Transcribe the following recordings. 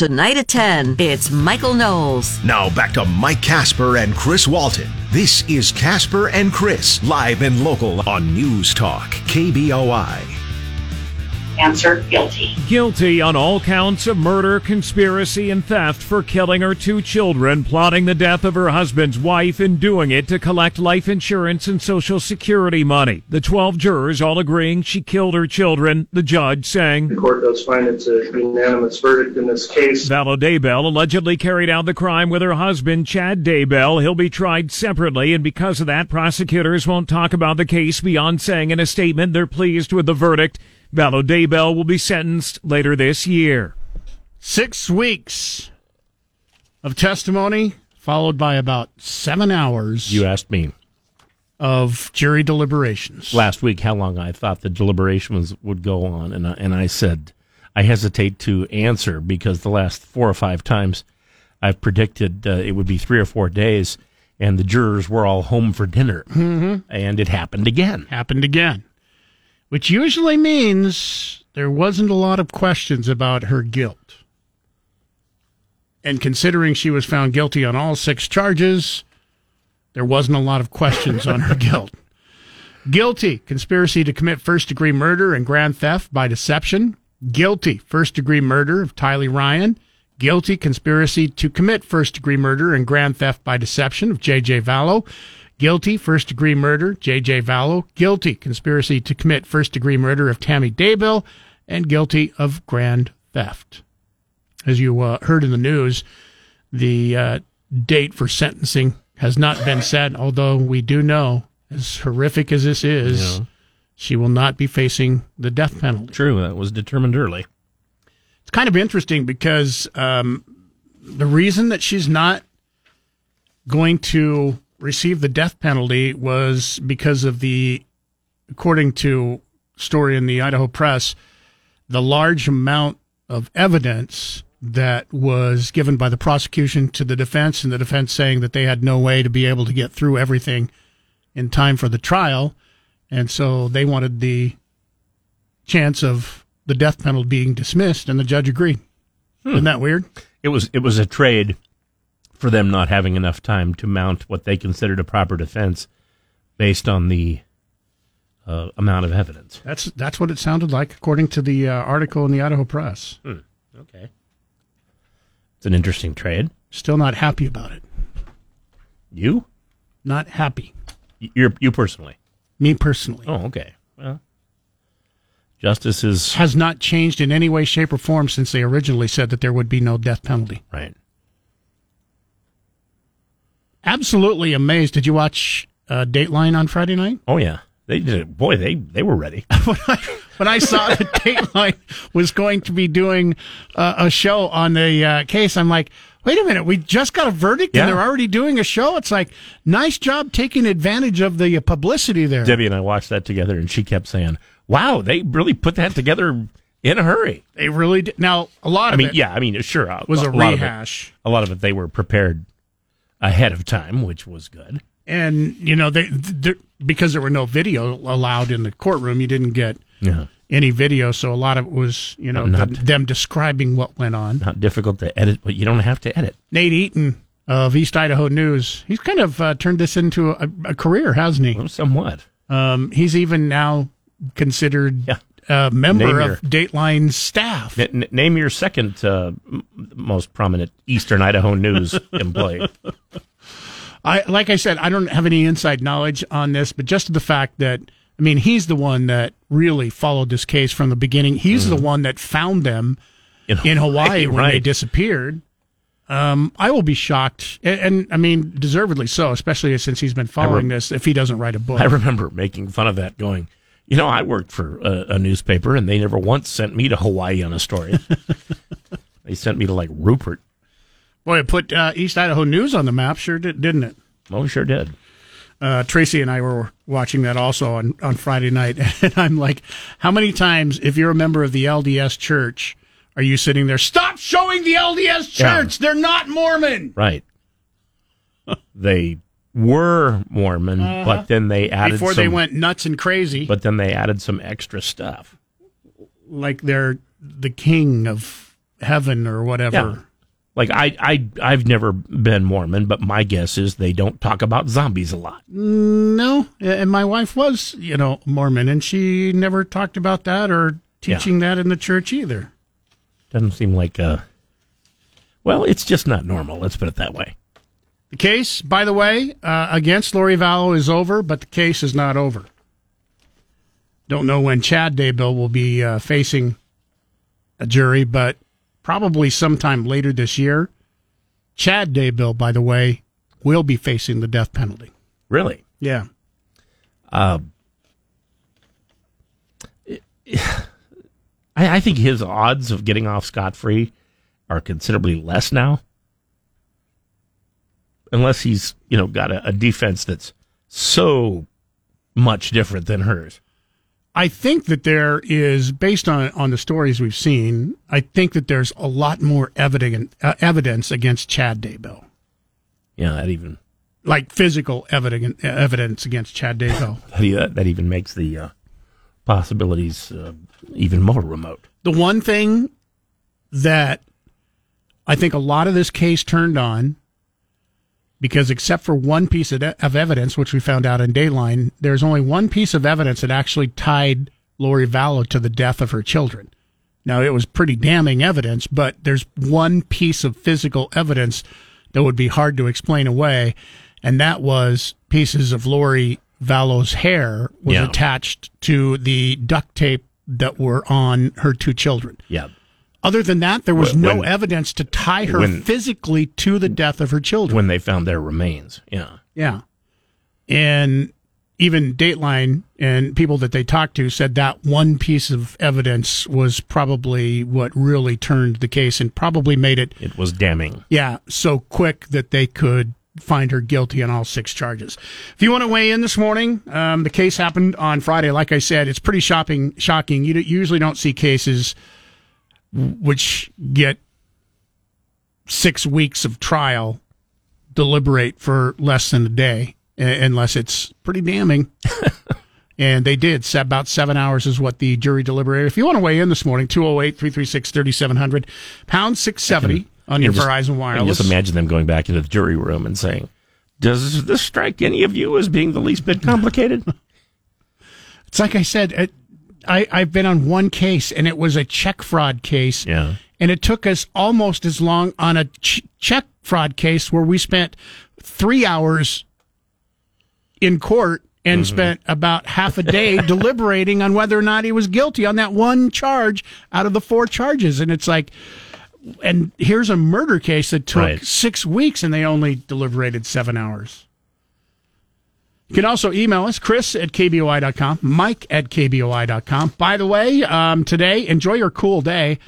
Tonight at 10, it's Michael Knowles. Now back to Mike Kasper and Chris Walton. This is Kasper and Chris, live and local on News Talk, KBOI answer guilty. Guilty on all counts of murder, conspiracy, and theft for killing her two children, plotting the death of her husband's wife, and doing it to collect life insurance and Social Security money. The 12 jurors all agreeing she killed her children. The judge saying, The court does find it's a unanimous verdict in this case. Vallow Daybell allegedly carried out the crime with her husband, Chad Daybell. He'll be tried separately, and because of that, prosecutors won't talk about the case beyond saying in a statement they're pleased with the verdict. Vallow Daybell will be sentenced later this year. Six weeks of testimony, followed by about seven hours. You asked me of jury deliberations last week how long I thought the deliberations would go on, and I, and I said I hesitate to answer because the last four or five times I've predicted uh, it would be three or four days, and the jurors were all home for dinner, mm-hmm. and it happened again. Happened again which usually means there wasn't a lot of questions about her guilt. And considering she was found guilty on all six charges, there wasn't a lot of questions on her guilt. Guilty, conspiracy to commit first degree murder and grand theft by deception. Guilty, first degree murder of Tylee Ryan. Guilty, conspiracy to commit first degree murder and grand theft by deception of J.J. Vallow. Guilty, first degree murder, J.J. Vallow. Guilty, conspiracy to commit first degree murder of Tammy Daybell. And guilty of grand theft. As you uh, heard in the news, the uh, date for sentencing has not been set, although we do know, as horrific as this is, yeah. she will not be facing the death penalty. True, that was determined early. It's kind of interesting because um, the reason that she's not going to received the death penalty was because of the, according to story in the Idaho Press, the large amount of evidence that was given by the prosecution to the defense, and the defense saying that they had no way to be able to get through everything in time for the trial, and so they wanted the chance of the death penalty being dismissed, and the judge agreed. Hmm. Isn't that weird? It was it was a trade for them not having enough time to mount what they considered a proper defense based on the uh, amount of evidence. That's that's what it sounded like, according to the uh, article in the Idaho Press. Hmm. Okay, it's an interesting trade. Still not happy about it. You? Not happy. You're you personally. Me personally. Oh, okay. Well, justice is has not changed in any way, shape, or form since they originally said that there would be no death penalty. Right absolutely amazed. Did you watch uh, Dateline on Friday night? Oh yeah, they did. Boy, they they were ready. when, I, when I saw that Dateline was going to be doing uh, a show on the uh, case, I'm like, wait a minute, we just got a verdict yeah. and they're already doing a show. It's like, nice job taking advantage of the publicity there. Debbie and I watched that together, and she kept saying, "Wow, they really put that together." In a hurry, they really did. Now, a lot of I mean, it yeah, I mean, sure, was a, a rehash. Lot it, a lot of it, they were prepared ahead of time, which was good. And you know, they, because there were no video allowed in the courtroom, you didn't get yeah. any video. So a lot of it was, you know, not, them, them describing what went on. Not difficult to edit, but you don't have to edit. Nate Eaton of East Idaho News, he's kind of uh, turned this into a, a, career, hasn't he? Well, somewhat. Um, he's even now considered yeah. A member of your, Dateline's staff. N- name your second uh, most prominent Eastern Idaho News employee. I like I said, I don't have any inside knowledge on this, but just the fact that I mean, he's the one that really followed this case from the beginning. He's mm-hmm. the one that found them in, in Hawaii when right. they disappeared. Um, I will be shocked, and, and, I mean, deservedly so, especially since he's been following re- this. If he doesn't write a book, I remember making fun of that, going, you know, I worked for a, a newspaper, and they never once sent me to Hawaii on a story. they sent me to like Rupert. Boy, it put uh, East Idaho News on the map, sure did, didn't it? Oh, it sure did. Uh, Tracy and I were watching that also on, on Friday night, and I'm like, how many times, if you're a member of the LDS Church, are you sitting there? Stop showing the LDS Church. Yeah. They're not Mormon. Right. they were Mormon, uh-huh. but then they added before some, they went nuts and crazy. But then they added some extra stuff, like they're the king of heaven or whatever. Yeah. Like I, I, I've never been Mormon, but my guess is they don't talk about zombies a lot. No, and my wife was, you know, Mormon, and she never talked about that or teaching that in the church either. Doesn't seem like uh Well, it's just not normal. Let's put it that way. The case, by the way, uh, against Lori Vallow is over, but the case is not over. Don't know when Chad Daybell will be uh, facing a jury, but probably sometime later this year. Chad Daybell, by the way, will be facing the death penalty. Really? Yeah. I, I think his odds of getting off scot free are considerably less now. Unless he's, you know, got a, a defense that's so much different than hers. I think that there is, based on on the stories we've seen, I think that there's a lot more evidence uh, evidence against Chad Daybell, Yeah, that even like physical evidence evidence against Chad Daybell. that, e- that even makes the uh, possibilities uh, even more remote. the one thing that I think a lot of this case turned on, because except for one piece of, of evidence, which we found out in Dateline, there's only one piece of evidence that actually tied Lori Vallow to the death of her children. Now, it was pretty damning evidence, but there's one piece of physical evidence that would be hard to explain away, and that was pieces of Lori Vallow's hair was Yeah. attached to the duct tape that were on her two children. Yeah. Other than that, there was When- no evidence to tie her when- physically to the death of her children. When they found their remains. Yeah. Yeah. And even Dateline and people that they talked to said that one piece of evidence was probably what really turned the case and probably made it, It was damning. yeah, so quick that they could find her guilty on all six charges. If you want to weigh in this morning, um, the case happened on Friday. Like I said, it's pretty shopping, shocking. You d- usually don't see cases which get six weeks of trial deliberate for less than a day, unless it's pretty damning. and they did. About seven hours is what the jury deliberated. If you want to weigh in this morning, 208 336 3700, pound 670 on your just- Verizon I Wireless. just imagine them going back into the jury room and saying, Does this strike any of you as being the least bit complicated? It's like I said, I, I've been on one case, and it was a check fraud case. yeah. And it took us almost as long on a ch- check fraud case where we spent three hours in court and mm-hmm. spent about half a day deliberating on whether or not he was guilty on that one charge out of the four charges. And it's like, and here's a murder case that took Right. six weeks and they only deliberated seven hours. You can also email us, Chris at KBOI.com, Mike at KBOI.com. By the way, um, today, enjoy your cool day.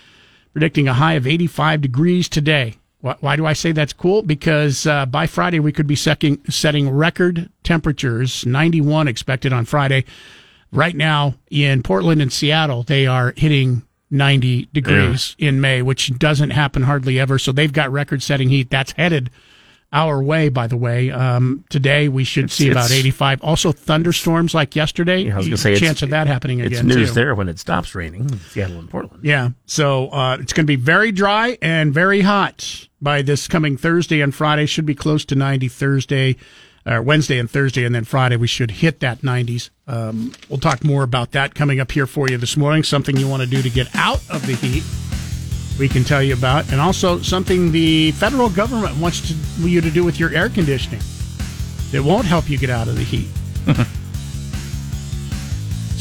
Predicting a high of 85 degrees today. Why, why do I say that's cool? Because uh, by Friday, we could be setting, setting record temperatures, 91 expected on Friday. Right now in Portland and Seattle, they are hitting 90 degrees in May, which doesn't happen hardly ever. So they've got record setting heat. That's headed our way, by the way. Um, today we should see about 85. Also, thunderstorms like yesterday. Yeah, I was gonna say, chance it's- of that happening It's again. news too. there when it stops raining in Seattle and Portland. Yeah. So uh, it's going to be very dry and very hot by this coming Thursday and Friday. Should be close to 90 Thursday, uh, Wednesday and Thursday, and then Friday we should hit that 90s. Um, we'll talk more about that coming up here for you this morning. Something you want to do to get out of the heat. We can tell you about, and also something the federal government wants to, you to do with your air conditioning that won't help you get out of the heat.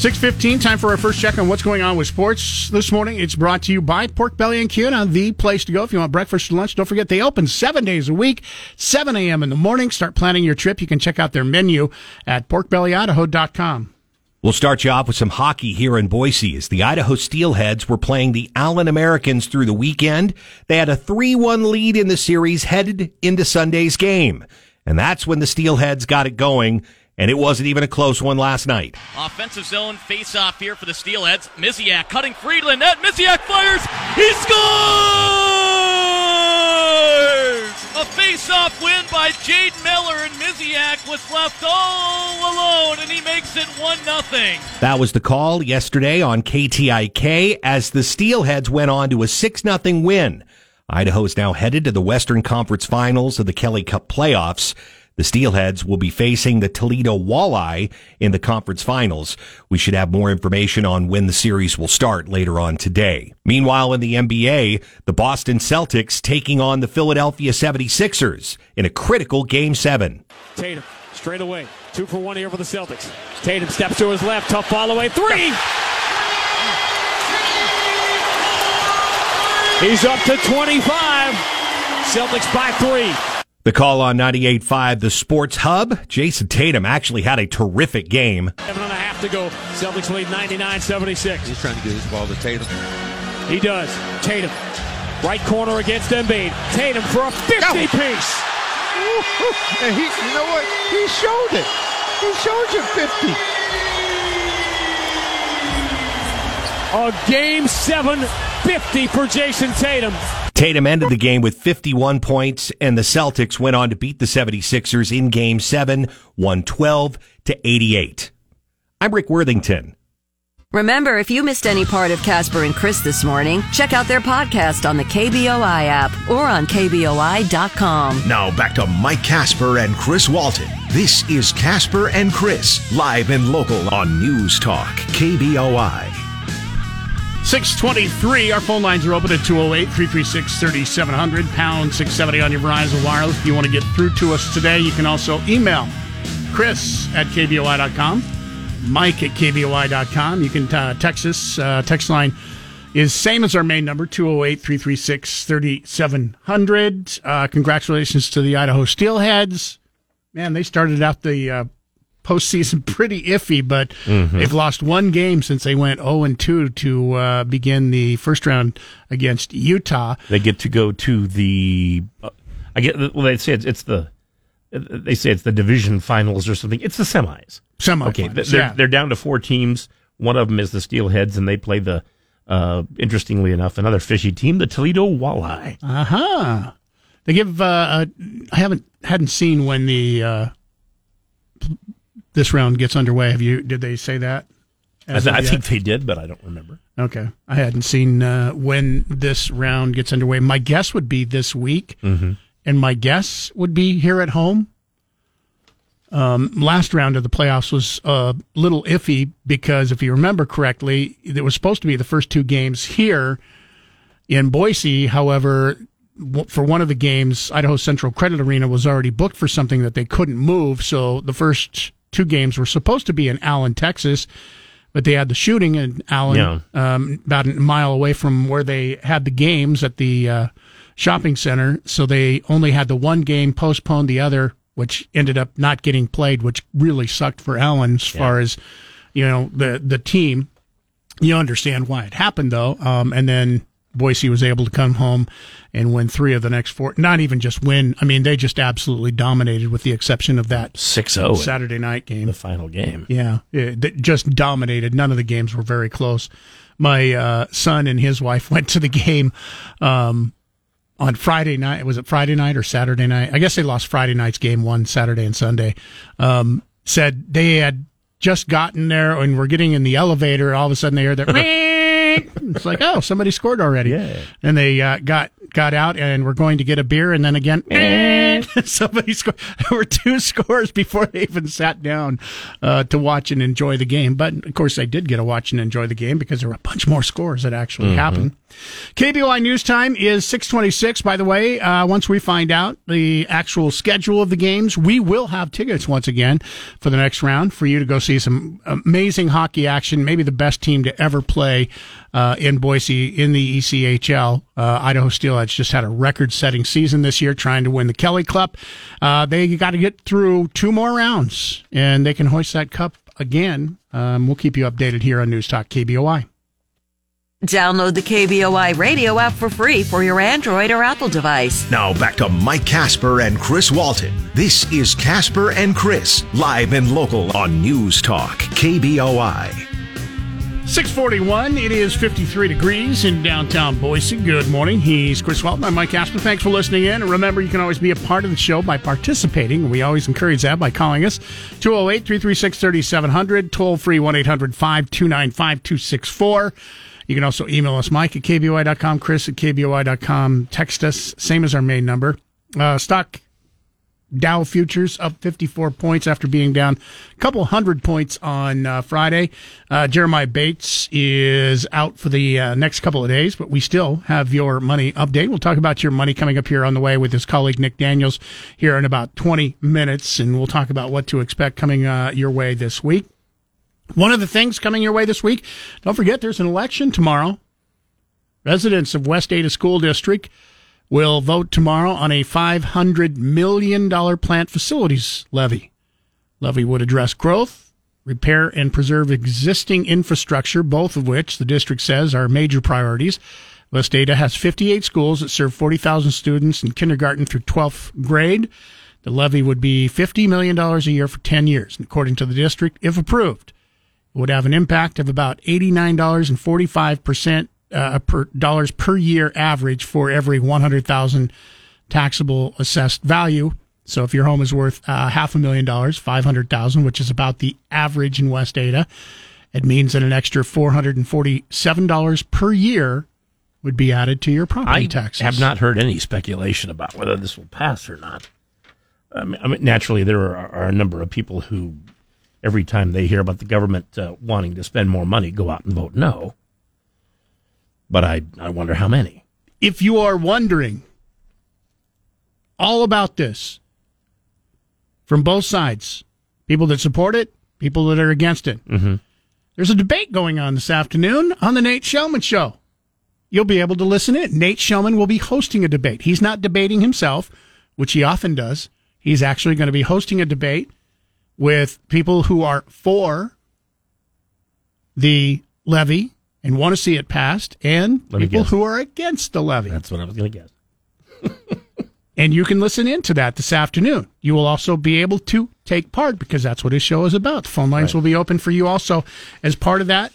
615, time for our first check on what's going on with sports this morning. It's brought to you by Pork Belly and Kuna, the place to go if you want breakfast or lunch. Don't forget they open seven days a week, 7 a.m. in the morning. Start planning your trip. You can check out their menu at porkbellyidaho.com. We'll start you off with some hockey here in Boise as the Idaho Steelheads were playing the Allen Americans through the weekend. They had a 3-1 lead in the series headed into Sunday's game. And that's when the Steelheads got it going, and it wasn't even a close one last night. Offensive zone face off here for the Steelheads. Miziak cutting Friedland. Net. Miziak fires. He scores! A face face-off win by Jade Miller, and Miziak was left all alone, and he makes it one nothing. That was the call yesterday on KTIK as the Steelheads went on to a 6 0 win. Idaho is now headed to the Western Conference Finals of the Kelly Cup playoffs. The Steelheads will be facing the Toledo Walleye in the conference finals. We should have more information on when the series will start later on today. Meanwhile, in the NBA, the Boston Celtics taking on the Philadelphia 76ers in a critical game seven. Tatum straight away. Two for one here for the Celtics. Tatum steps to his left. Tough follow away. Three. He's up to 25. Celtics by three. The call on 98.5, the Sports Hub. Jayson Tatum actually had a terrific game. Seven and a half to go. Celtics lead 99-76. He's trying to get his ball to Tatum. He does. Tatum. Right corner against Embiid. Tatum for a 50 piece. And he, you know what? He showed it. He showed you 50. A game seven, 50 for Jayson Tatum. Tatum ended the game with 51 points, and the Celtics went on to beat the 76ers in game seven, 112 to 88. I'm Rick Worthington. Remember, if you missed any part of Kasper and Chris this morning, check out their podcast on the KBOI app or on KBOI.com. Now back to Mike Kasper and Chris Walton. This is Kasper and Chris, live and local on News Talk, KBOI. 623. Our phone lines are open at 208 336 3700, pound 670 on your Verizon Wireless. If you want to get through to us today, you can also email Chris at KBOI.com, Mike at KBOI.com. You can uh, text us. Uh, text line is same as our main number, 208 336 3700. Uh, congratulations to the Idaho Steelheads. Man, they started out the uh, postseason pretty iffy, but Mm-hmm. they've lost one game since they went 0 and 2 to uh, begin the first round against Utah. They get to go to the. Uh, I get. Well, they say it's, it's the. They say it's the division finals or something. It's the semis. Semifinals, Okay, they're yeah. they're down to four teams. One of them is the Steelheads, and they play the. Uh, interestingly enough, another fishy team, the Toledo Walleye. Uh huh. They give. Uh, uh, I haven't hadn't seen when the uh, this round gets underway. Have you? Did they say that? I, th- I think they did, but I don't remember. Okay, I hadn't seen uh, when this round gets underway. My guess would be this week, Mm-hmm. and my guess would be here at home. Um, last round of the playoffs was a little iffy because, if you remember correctly, it was supposed to be the first two games here in Boise. However, for one of the games, Idaho Central Credit Arena was already booked for something that they couldn't move. So the first two games were supposed to be in Allen, Texas, but they had the shooting in Allen, Yeah. um, about a mile away from where they had the games at the uh, shopping center. So they only had the one game postponed, the other, which ended up not getting played, which really sucked for Allen as far as you know the the team. You understand why it happened though, um, and then Boise was able to come home and win three of the next four. Not even just win. I mean, they just absolutely dominated, with the exception of that 6-0 Saturday night game. The final game. Yeah, it just dominated. None of the games were very close. My uh, son and his wife went to the game um, on Friday night. Was it Friday night or Saturday night? I guess they lost Friday night's game one, Saturday and Sunday. Um, said they had just gotten there and were getting in the elevator. All of a sudden, they heard that. it's like, oh, somebody scored already. Yeah. And they uh, got got out and we're going to get a beer, and then again, somebody scored. There were two scores before they even sat down uh, to watch and enjoy the game. But of course, they did get to watch and enjoy the game because there were a bunch more scores that actually happened. KBOI News Time is 626, by the way. Uh, once we find out the actual schedule of the games, we will have tickets once again for the next round for you to go see some amazing hockey action, maybe the best team to ever play uh, in Boise in the ECHL. Uh, Idaho Steelheads just had a record setting season this year trying to win the Kelly Cup. Uh, they got to get through two more rounds and they can hoist that cup again. Um, we'll keep you updated here on News Talk KBOI. Download the KBOI radio app for free for your Android or Apple device. Now back to Mike Kasper and Chris Walton. This is Kasper and Chris, live and local on News Talk, KBOI. 641, it is 53 degrees in downtown Boise. Good morning. He's Chris Walton. I'm Mike Kasper. Thanks for listening in. And remember, you can always be a part of the show by participating. We always encourage that by calling us 208 336 3700, toll free 1 800 529 5264. You can also email us, Mike at KBOI.com, Chris at KBOI.com. Text us, same as our main number. Uh, stock Dow futures up 54 points after being down a couple hundred points on uh, Friday. Uh, Jeremiah Bates is out for the uh, next couple of days, but we still have your money update. We'll talk about your money coming up here on the way with his colleague Nick Daniels here in about 20 minutes, and we'll talk about what to expect coming uh, your way this week. One of the things coming your way this week, don't forget there's an election tomorrow. Residents of West Ada School District will vote tomorrow on a $500 million plant facilities levy. Levy would address growth, repair, and preserve existing infrastructure, both of which the district says are major priorities. West Ada has 58 schools that serve 40,000 students in kindergarten through 12th grade. The levy would be $50 million a year for 10 years. And according to the district, if approved, it would have an impact of about $89.45% uh, per dollars per year average for every 100,000 taxable assessed value. So if your home is worth uh, half a million dollars, 500,000, which is about the average in West Ada, it means that an extra $447 per year would be added to your property I taxes. have not heard any speculation about whether this will pass or not. I mean, I mean naturally, there are, are, a number of people who, every time they hear about the government uh, wanting to spend more money, go out and vote no but I, I wonder how many. If you are wondering all about this from both sides, people that support it, people that are against it, mm-hmm. there's a debate going on this afternoon on the Nate Shelman Show. You'll be able to listen in. Nate Shelman will be hosting a debate. He's not debating himself, which he often does. He's actually going to be hosting a debate with people who are for the levy and want to see it passed, and Let people who are against the levy. That's what I was going to guess. And you can listen into that this afternoon. You will also be able to take part because that's what his show is about. The phone lines Right. will be open for you also. As part of that,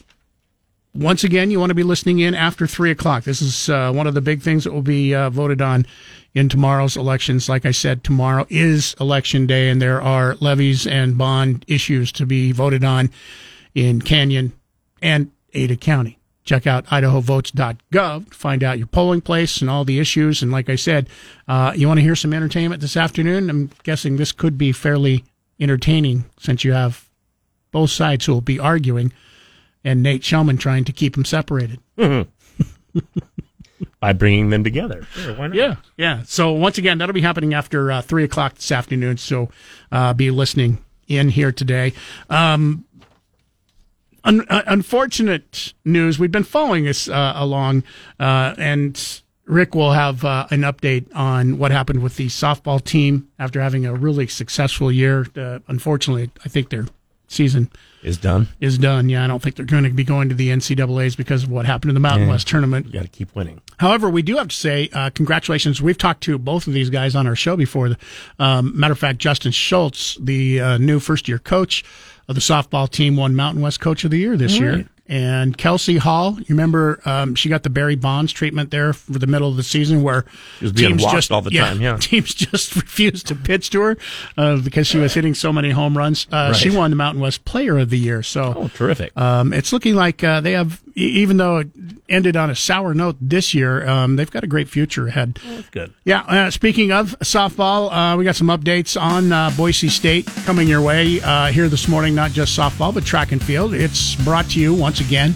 once again, you want to be listening in after 3 o'clock. This is uh, one of the big things that will be uh, voted on in tomorrow's elections. Like I said, tomorrow is election day, and there are levies and bond issues to be voted on in Canyon and Ada County. Check out idahovotes.gov to find out your polling place and all the issues. And like I said, uh, you want to hear some entertainment this afternoon? I'm guessing this could be fairly entertaining since you have both sides who will be arguing and Nate Shelman trying to keep them separated. By bringing them together. Sure, why not? Yeah, yeah. So once again, that'll be happening after uh, three o'clock this afternoon. So uh, be listening in here today. Um, un- uh, unfortunate news. We've been following this uh, along, uh, and Rick will have uh, an update on what happened with the softball team after having a really successful year. Uh, unfortunately, I think their season Is done. is done. Yeah, I don't think they're going to be going to the NCAA's because of what happened in the Mountain Yeah. West tournament. You got to keep winning. However, we do have to say uh, congratulations. We've talked to both of these guys on our show before. Um, matter of fact, Justin Schultz, the uh, new first year coach of the softball team, won Mountain West Coach of the Year this All year. Right. And Kelsey Hall, you remember um, she got the Barry Bonds treatment there for the middle of the season where She was being teams just all the time, yeah. teams just refused to pitch to her uh, because she was hitting so many home runs. Uh, She won the Mountain West Player of the Year. So Oh, terrific. um, it's looking like uh, they have, even though it ended on a sour note this year, um, they've got a great future ahead. That's good. Yeah. Uh, speaking of softball, uh, we got some updates on uh, Boise State coming your way uh, here this morning. Not just softball, but track and field. It's brought to you once again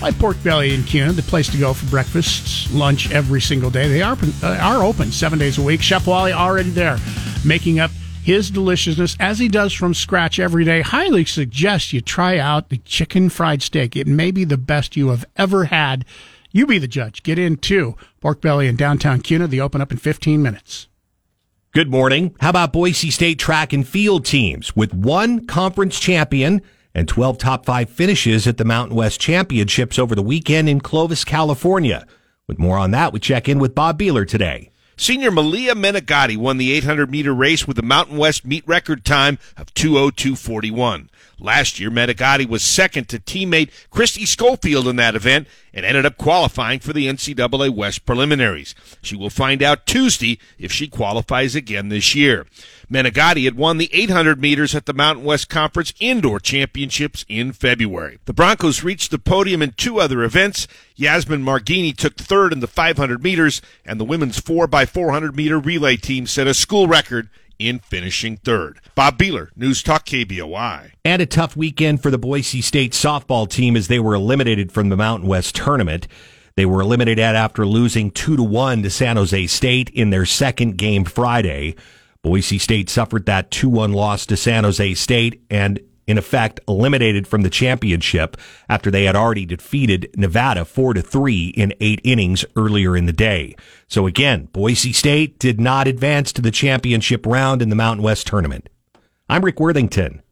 by Pork Belly in Kuna, the place to go for breakfast, lunch every single day. They are uh, are open seven days a week. Chef Wally already there, making up his deliciousness as he does from scratch every day. Highly suggest you try out the chicken fried steak. It may be the best you have ever had. You be the judge. Get into Pork Belly in downtown Kuna. They open up in 15 minutes. Good morning. How about Boise State track and field teams with one conference champion and 12 top five finishes at the Mountain West Championships over the weekend in Clovis, California? With more on that, we check in with Bob Beeler today. Senior Malia Menegatti won the 800 meter race with a Mountain West meet record time of 202.41. Last year, Menegatti was second to teammate Christy Schofield in that event and ended up qualifying for the NCAA West preliminaries. She will find out Tuesday if she qualifies again this year. Menegatti had won the 800 meters at the Mountain West Conference Indoor Championships in February. The Broncos reached the podium in two other events. Yasmin Margini took third in the 500 meters, and the women's 4x400 meter relay team set a school record in finishing third. Bob Beeler, News Talk KBOI. And a tough weekend for the Boise State softball team as they were eliminated from the Mountain West tournament. They were eliminated after losing 2 to 1 to San Jose State in their second game Friday. Boise State suffered that 2 1 loss to San Jose State and in effect eliminated from the championship after they had already defeated Nevada 4 to 3 in 8 innings earlier in the day. So again, Boise State did not advance to the championship round in the Mountain West tournament. I'm Rick Worthington.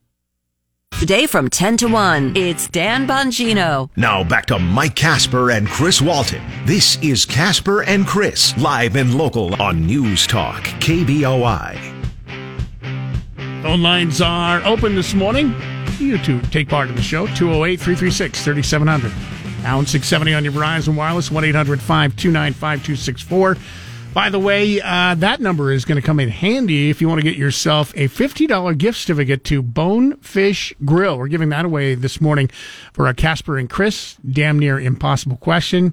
Today from 10 to 1, it's Dan Bongino. Now back to Mike Kasper and Chris Walton. This is Kasper and Chris, live and local on News Talk, KBOI. Phone lines are open this morning. You to take part in the show. 208 336 3700. Pound 670 on your Verizon Wireless, 1 800 529 5264. By the way, uh, that number is going to come in handy if you want to get yourself a $50 gift certificate to Bonefish Grill. We're giving that away this morning for a Kasper and Chris damn near impossible question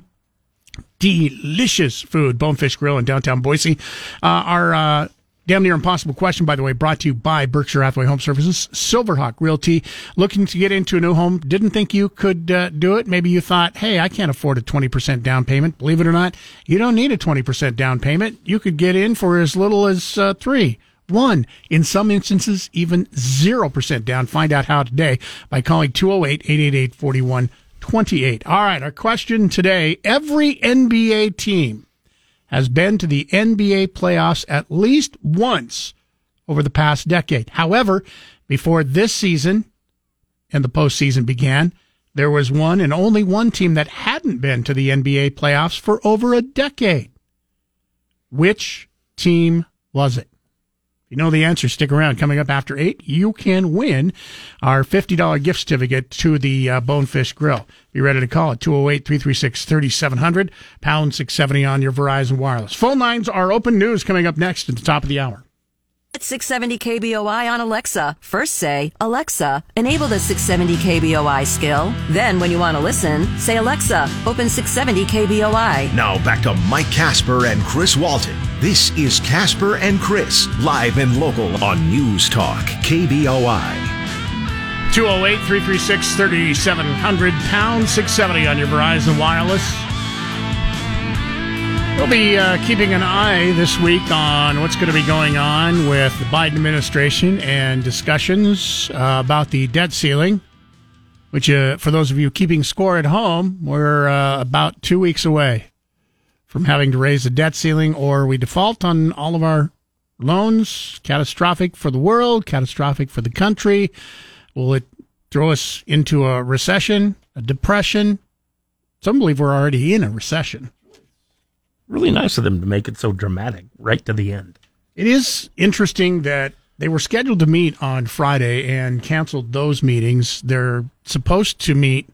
delicious food, Bonefish Grill in downtown Boise. Uh, our uh, Damn near impossible question, by the way, brought to you by Berkshire Hathaway Home Services, Silverhawk Realty. Looking to get into a new home, didn't think you could uh, do it. Maybe you thought, hey, I can't afford a 20% down payment. Believe it or not, you don't need a 20% down payment. You could get in for as little as uh, three. One, in some instances, even 0% down. Find out how today by calling 208 888 4128. All right, our question today every NBA team has been to the NBA playoffs at least once over the past decade. However, before this season and the postseason began, there was one and only one team that hadn't been to the NBA playoffs for over a decade. Which team was it? If you know the answer, stick around. Coming up after 8, you can win our $50 gift certificate to the uh, Bonefish Grill. Be ready to call at 208 336 3700, pound 670 on your Verizon Wireless. Phone lines are open news coming up next at the top of the hour. At 670 KBOI on Alexa. First say, Alexa, enable the 670 KBOI skill. Then, when you want to listen, say, Alexa, open 670 KBOI. Now back to Mike Kasper and Chris Walton. This is Kasper and Chris, live and local on News Talk, KBOI. 208 336 3700, pound 670 on your Verizon Wireless. We'll be uh, keeping an eye this week on what's going to be going on with the Biden administration and discussions uh, about the debt ceiling, which, uh, for those of you keeping score at home, we're uh, about two weeks away from having to raise the debt ceiling or we default on all of our loans. Catastrophic for the world, catastrophic for the country. Will it throw us into a recession, a depression? Some believe we're already in a recession really nice of them to make it so dramatic right to the end. It is interesting that they were scheduled to meet on Friday and canceled those meetings. They're supposed to meet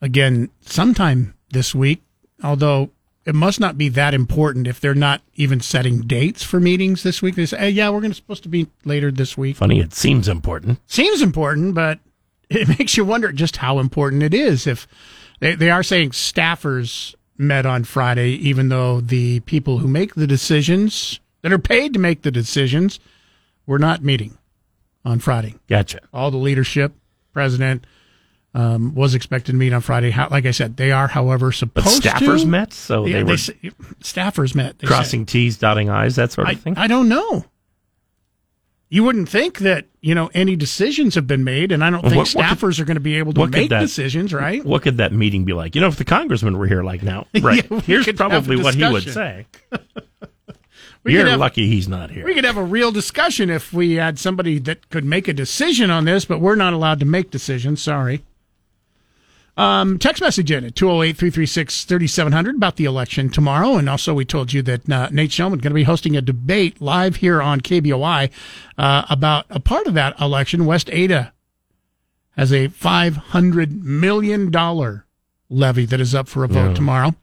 again sometime this week, although it must not be that important if they're not even setting dates for meetings this week. They say, hey, yeah, we're going to supposed to meet later this week. Funny, it seems important. Seems important, but it makes you wonder just how important it is. If they, they are saying staffers met on Friday, even though the people who make the decisions, that are paid to make the decisions, were not meeting on Friday. Gotcha. All the leadership, president, um, was expected to meet on Friday. How, like I said, they are, however, supposed but staffers to. met, so yeah, they were say, staffers met. crossing T's, dotting I's, that sort of I, thing. I don't know. You wouldn't think that you know any decisions have been made, and I don't think What- what staffers could- are going to be able to make that- decisions, right? What could that meeting be like? You know, if the congressman were here like now, right? Yeah, Here's probably what he would say. We You're have- lucky he's not here. We could have a real discussion if we had somebody that could make a decision on this, but we're not allowed to make decisions. Sorry. Um, text message in at 208 336 3700 about the election tomorrow. And also, we told you that uh, Nate Shelman going to be hosting a debate live here on KBOI uh, about a part of that election. West Ada has a $500 million levy that is up for a vote Yeah. tomorrow.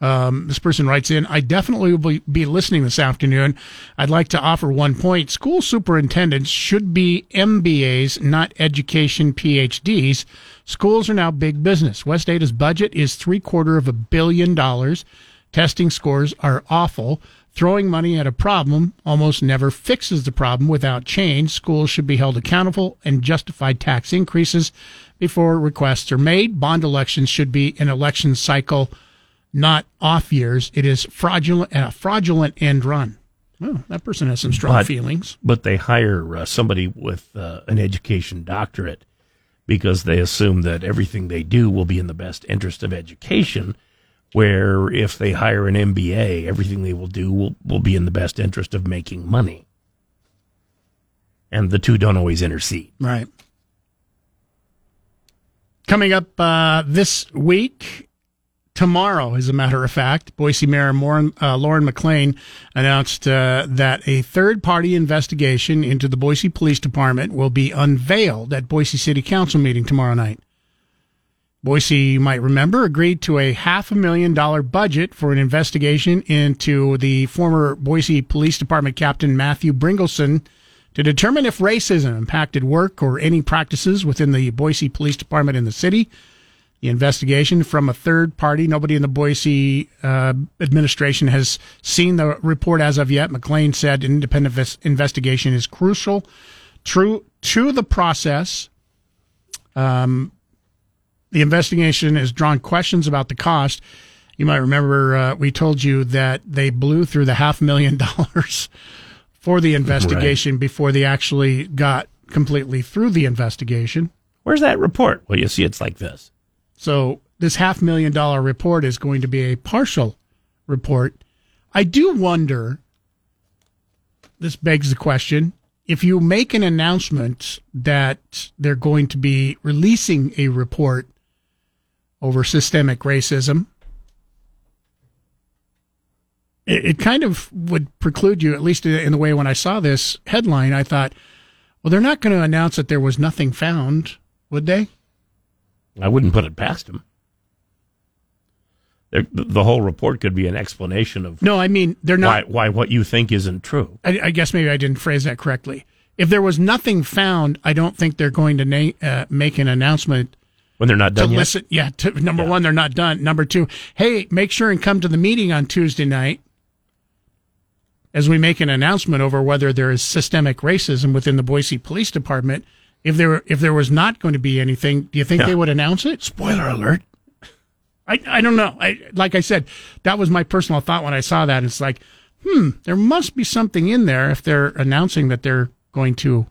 Um, this person writes in, I definitely will be listening this afternoon. I'd like to offer one point. School superintendents should be MBAs, not education PhDs. Schools are now big business. West Ada's budget is three quarter of a billion dollars. Testing scores are awful. Throwing money at a problem almost never fixes the problem without change. Schools should be held accountable and justify tax increases before requests are made. Bond elections should be an election cycle, not off years. It is fraudulent, a fraudulent end run. Well, that person has some strong But- feelings. But they hire uh, somebody with uh, an education doctorate because they assume that everything they do will be in the best interest of education. Where if they hire an MBA, everything they will do will, will be in the best interest of making money. And the two don't always intercede. Right. Coming up uh, this week, tomorrow, as a matter of fact, Boise Mayor Lauren, uh, Lauren McLean announced uh, that a third party investigation into the Boise Police Department will be unveiled at Boise City Council meeting tomorrow night. Boise, you might remember, agreed to a half a million dollar budget for an investigation into the former Boise Police Department Captain Matthew Bryngelson to determine if racism impacted work or any practices within the Boise Police Department in the city. The investigation from a third party, nobody in the Boise uh, administration has seen the report as of yet. McLean said an independent ves- investigation is crucial true to the process. Um, the investigation has drawn questions about the cost. You might remember uh, we told you that they blew through the half million dollars for the investigation before they actually got completely through the investigation. Where's that report? Well, you see, it's like this. So this half million dollar report is going to be a partial report. I do wonder. This begs the question: if you make an announcement that they're going to be releasing a report over systemic racism, it, it kind of would preclude you, at least in the way when I saw this headline, I thought, well, they're not going to announce that there was nothing found, would they? I wouldn't put it past him. The, the whole report could be an explanation of No, I mean they're not. why, why what you think isn't true. I, I guess maybe I didn't phrase that correctly. If there was nothing found, I don't think they're going to na- uh, make an announcement When they're not to done yet. listen. Yeah, to, number one, they're not done. Number two, hey, make sure and come to the meeting on Tuesday night as we make an announcement over whether there is systemic racism within the Boise Police Department. If there if there was not going to be anything, do you think Yeah. they would announce it? Spoiler alert. I, I don't know. I like I said, that was my personal thought when I saw that. It's like, hmm, there must be something in there if they're announcing that they're going to,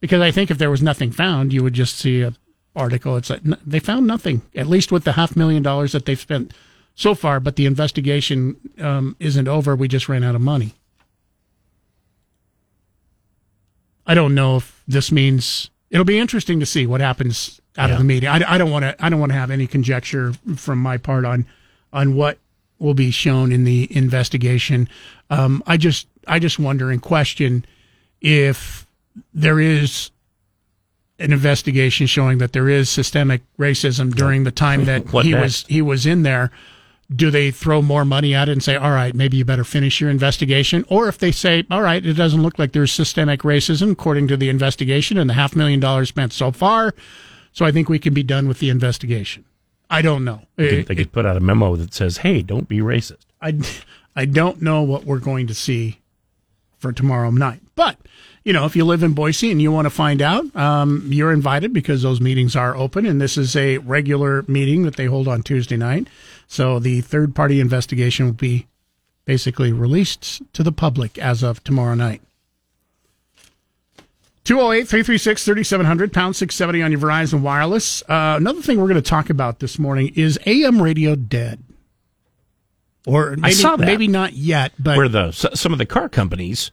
because I think if there was nothing found, you would just see a article. It's like they found nothing, at least with the half million dollars that they've spent so far. But the investigation um, isn't over. We just ran out of money. I don't know if this means it'll be interesting to see what happens out of the meeting. I, I don't want to. I don't want to have any conjecture from my part on on what will be shown in the investigation. Um, I just I just wonder and question if there is an investigation showing that there is systemic racism during the time that he was he was in there. Do they throw more money at it and say, "All right, maybe you better finish your investigation," or if they say, "All right, it doesn't look like there's systemic racism according to the investigation and the half million dollars spent so far, so I think we can be done with the investigation." I don't know. They could, they could put out a memo that says, "Hey, don't be racist." I, I don't know what we're going to see for tomorrow night. But, you know, if you live in Boise and you want to find out, um, you're invited because those meetings are open. And this is a regular meeting that they hold on Tuesday night. So the third party investigation will be basically released to the public as of tomorrow night. 208 336 3700, pound 670 on your Verizon Wireless. Uh, another thing we're going to talk about this morning is AM radio dead. Or maybe, saw that. maybe not yet, but Where the some of the car companies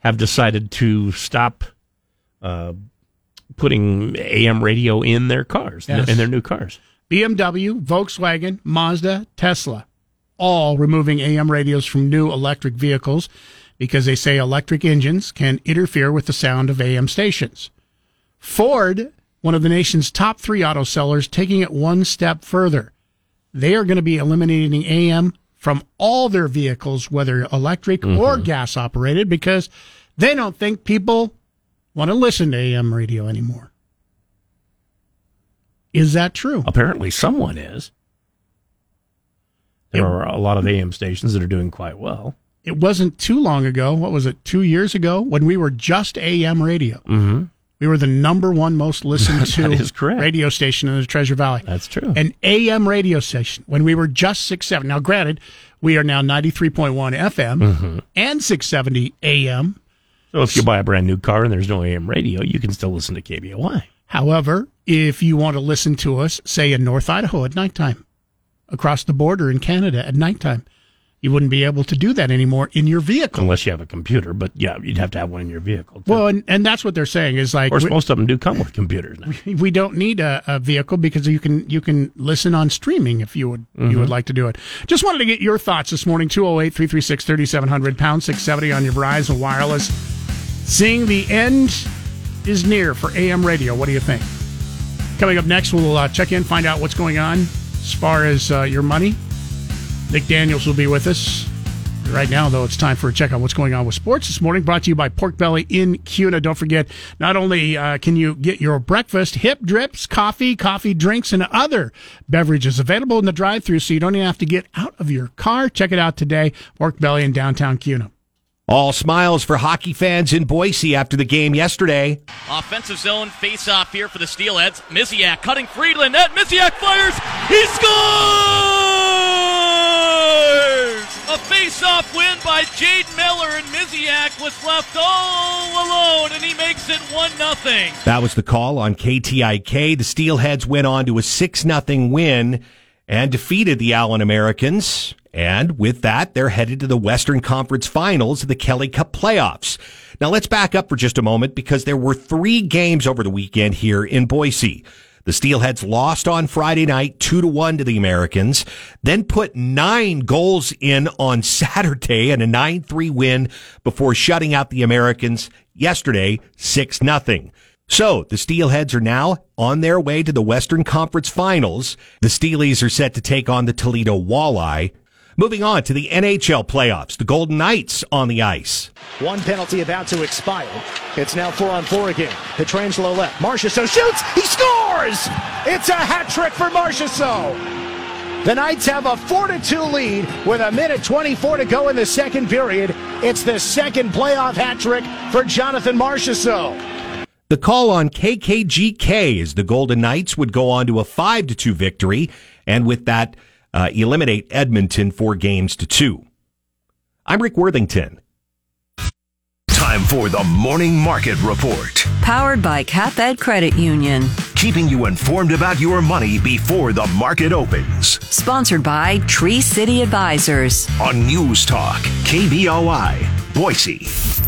have decided to stop uh, putting AM radio in their cars Yes. in their new cars. BMW, Volkswagen, Mazda, Tesla, all removing AM radios from new electric vehicles because they say electric engines can interfere with the sound of AM stations. Ford, one of the nation's top three auto sellers, taking it one step further. They are going to be eliminating AM from all their vehicles, whether electric mm-hmm. or gas operated, because they don't think people want to listen to AM radio anymore. Is that true? Apparently, someone is. There are a lot of AM stations that are doing quite well. It wasn't too long ago. What was it? Two years ago when we were just AM radio. Mm-hmm. We were the number one most listened to That is correct. radio station in the Treasure Valley. That's true. An AM radio station when we were just six seven. Now, granted, we are now ninety three point one FM Mm-hmm. and six seventy AM. So if you buy a brand new car and there's no AM radio, you can still listen to KBOI. However, if you want to listen to us, say in North Idaho at nighttime, across the border in Canada at nighttime, you wouldn't be able to do that anymore in your vehicle. Unless you have a computer, but yeah, you'd have to have one in your vehicle. Too. Well, and, and that's what they're saying is like of course, we, most of them do come with computers now. we don't need a, a vehicle because you can you can listen on streaming if you would you Mm-hmm. would like to do it. Just wanted to get your thoughts this morning 208-336-3700 pound 670 on your Verizon wireless. Seeing the end is near for AM radio. What do you think? Coming up next, we'll uh, check in, find out what's going on as far as uh, your money. Nick Daniels will be with us. Right now, though, it's time for a check on what's going on with sports this morning. Brought to you by Pork Belly in Kuna. Don't forget, not only uh, can you get your breakfast, hip drips, coffee, coffee drinks, and other beverages available in the drive-through, so you don't even have to get out of your car. Check it out today. Pork Belly in downtown Kuna. All smiles for hockey fans in Boise after the game yesterday. Offensive zone face off here for the Steelheads. Miziak cutting Friedland. Net Miziak fires. He scores! A face off win by Jade Miller, and Miziak was left all alone, and he makes it 1 0. That was the call on KTIK. The Steelheads went on to a 6 0 win and defeated the Allen Americans. And with that, they're headed to the Western Conference Finals of the Kelly Cup playoffs. Now let's back up for just a moment because there were three games over the weekend here in Boise. The Steelheads lost on Friday night, two to one to the Americans, then put nine goals in on Saturday and a 9-3 win before shutting out the Americans yesterday, 6 nothing. So the Steelheads are now on their way to the Western Conference Finals. The Steelies are set to take on the Toledo Walleye. Moving on to the NHL playoffs, the Golden Knights on the ice. One penalty about to expire. It's now four on four again. Pietrangelo left. Marchessault shoots. He scores! It's a hat trick for Marchessault. The Knights have a 4 to 2 lead with a minute 24 to go in the second period. It's the second playoff hat trick for Jonathan Marchessault. The call on KKGK is the Golden Knights would go on to a 5 to 2 victory and with that uh, eliminate Edmonton four games to 2. I'm Rick Worthington. Time for the Morning Market Report. Powered by CapEd Credit Union. Keeping you informed about your money before the market opens. Sponsored by Tree City Advisors. On News Talk, KBOI, Boise.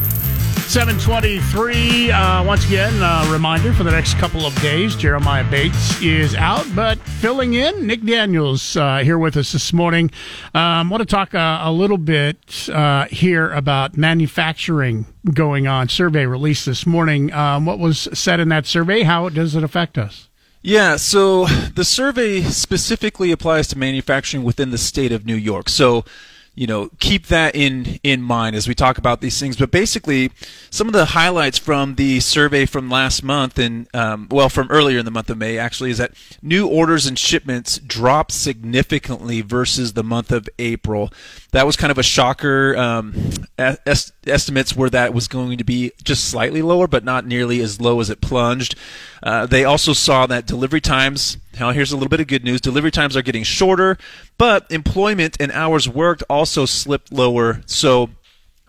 723. Uh, once again, a reminder for the next couple of days, Jeremiah Bates is out, but filling in, Nick Daniels uh, here with us this morning. Um, want to talk uh, a little bit uh, here about manufacturing going on. Survey released this morning. Um, what was said in that survey? How does it affect us? Yeah, so the survey specifically applies to manufacturing within the state of New York. So, you know, keep that in in mind as we talk about these things. But basically, some of the highlights from the survey from last month and um, well, from earlier in the month of May actually is that new orders and shipments dropped significantly versus the month of April. That was kind of a shocker. Um, est- estimates were that was going to be just slightly lower, but not nearly as low as it plunged. Uh, they also saw that delivery times. Now, here's a little bit of good news: delivery times are getting shorter, but employment and hours worked also slipped lower. So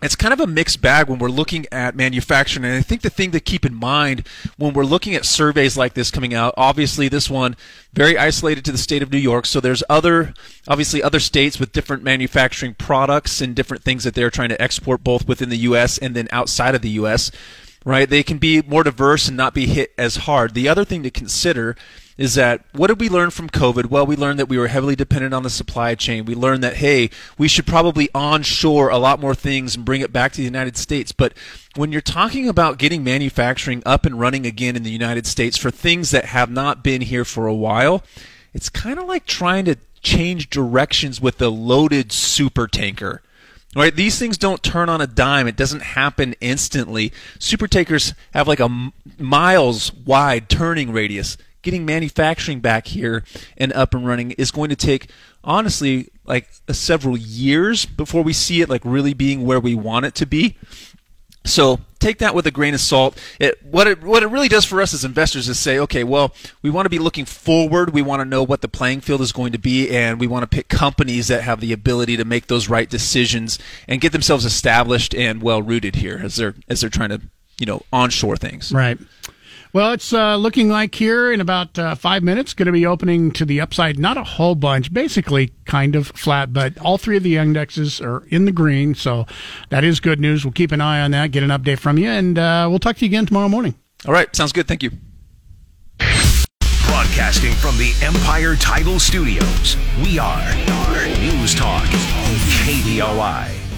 it's kind of a mixed bag when we're looking at manufacturing. And I think the thing to keep in mind when we're looking at surveys like this coming out, obviously this one very isolated to the state of New York. So there's other, obviously other states with different manufacturing products and different things that they're trying to export both within the U.S. and then outside of the U.S. Right? They can be more diverse and not be hit as hard. The other thing to consider is that what did we learn from COVID? Well, we learned that we were heavily dependent on the supply chain. We learned that, hey, we should probably onshore a lot more things and bring it back to the United States. But when you're talking about getting manufacturing up and running again in the United States for things that have not been here for a while, it's kind of like trying to change directions with a loaded super tanker. Right? These things don't turn on a dime. It doesn't happen instantly. Super takers have like a miles wide turning radius. Getting manufacturing back here and up and running is going to take honestly like several years before we see it like really being where we want it to be. So take that with a grain of salt. It, what it what it really does for us as investors is say, okay, well, we want to be looking forward. We want to know what the playing field is going to be, and we want to pick companies that have the ability to make those right decisions and get themselves established and well rooted here as they're as they're trying to you know onshore things. Right. Well, it's uh, looking like here in about uh, five minutes, going to be opening to the upside. Not a whole bunch, basically kind of flat, but all three of the indexes are in the green, so that is good news. We'll keep an eye on that, get an update from you, and uh, we'll talk to you again tomorrow morning. All right, sounds good. Thank you. Broadcasting from the Empire Title Studios, we are News Talk, KBOI.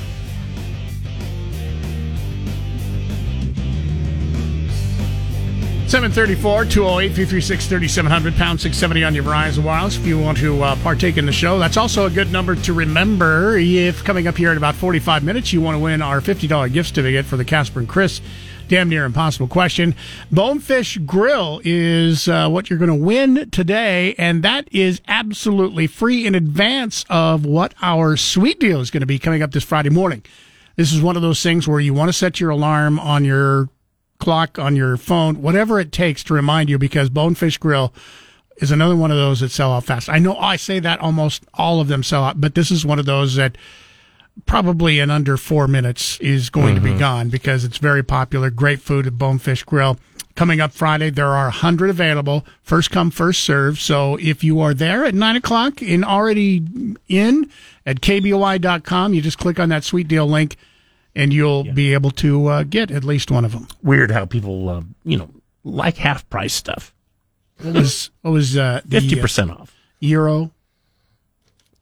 734 208 336 3700 pound 670 on your Verizon Wireless if you want to uh, partake in the show. That's also a good number to remember if coming up here in about 45 minutes you want to win our $50 gift certificate for the Kasper and Chris damn near impossible question. Bonefish Grill is uh, what you're going to win today, and that is absolutely free in advance of what our sweet deal is going to be coming up this Friday morning. This is one of those things where you want to set your alarm on your clock on your phone, whatever it takes to remind you, because Bonefish Grill is another one of those that sell out fast. I know I say that almost all of them sell out, but this is one of those that probably in under four minutes is going mm-hmm. to be gone because it's very popular. Great food at Bonefish Grill. Coming up Friday, there are 100 available. First come, first serve. So if you are there at 9 o'clock and already in at KBOI.com, you just click on that sweet deal link and you'll yeah. be able to uh, get at least one of them. Weird how people, uh, you know, like half price stuff. What was what was uh, fifty uh, percent off euro?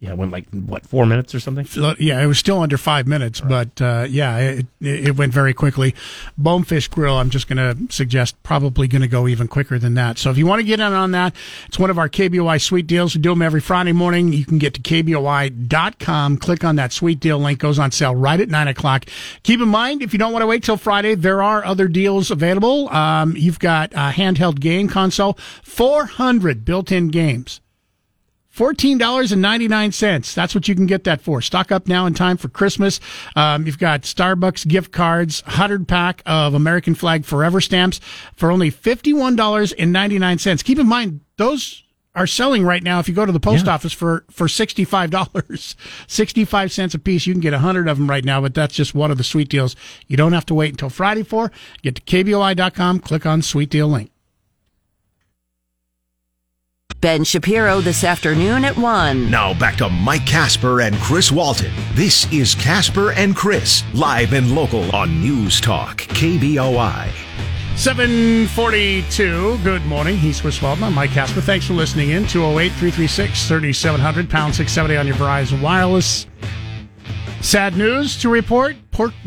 Yeah, it went like what four minutes or something. Yeah, it was still under five minutes, right. but uh, yeah, it, it went very quickly. Bonefish Grill, I'm just going to suggest probably going to go even quicker than that. So if you want to get in on that, it's one of our KBOI sweet deals. We do them every Friday morning. You can get to kboi.com, click on that sweet deal link, goes on sale right at nine o'clock. Keep in mind, if you don't want to wait till Friday, there are other deals available. Um, you've got a handheld game console, 400 built-in games. $14.99. That's what you can get that for. Stock up now in time for Christmas. Um, you've got Starbucks gift cards, 100 pack of American flag forever stamps for only $51.99. Keep in mind, those are selling right now. If you go to the post yeah. office for, for $65, 65 cents a piece, you can get 100 of them right now, but that's just one of the sweet deals you don't have to wait until Friday for. Get to KBOI.com, click on sweet deal link. Ben Shapiro this afternoon at 1. Now back to Mike Kasper and Chris Walton. This is Kasper and Chris, live and local on News Talk, KBOI. 742. Good morning. He's Chris Walton. I'm Mike Kasper. Thanks for listening in. 208 336 3700, pound 670 on your Verizon Wireless. Sad news to report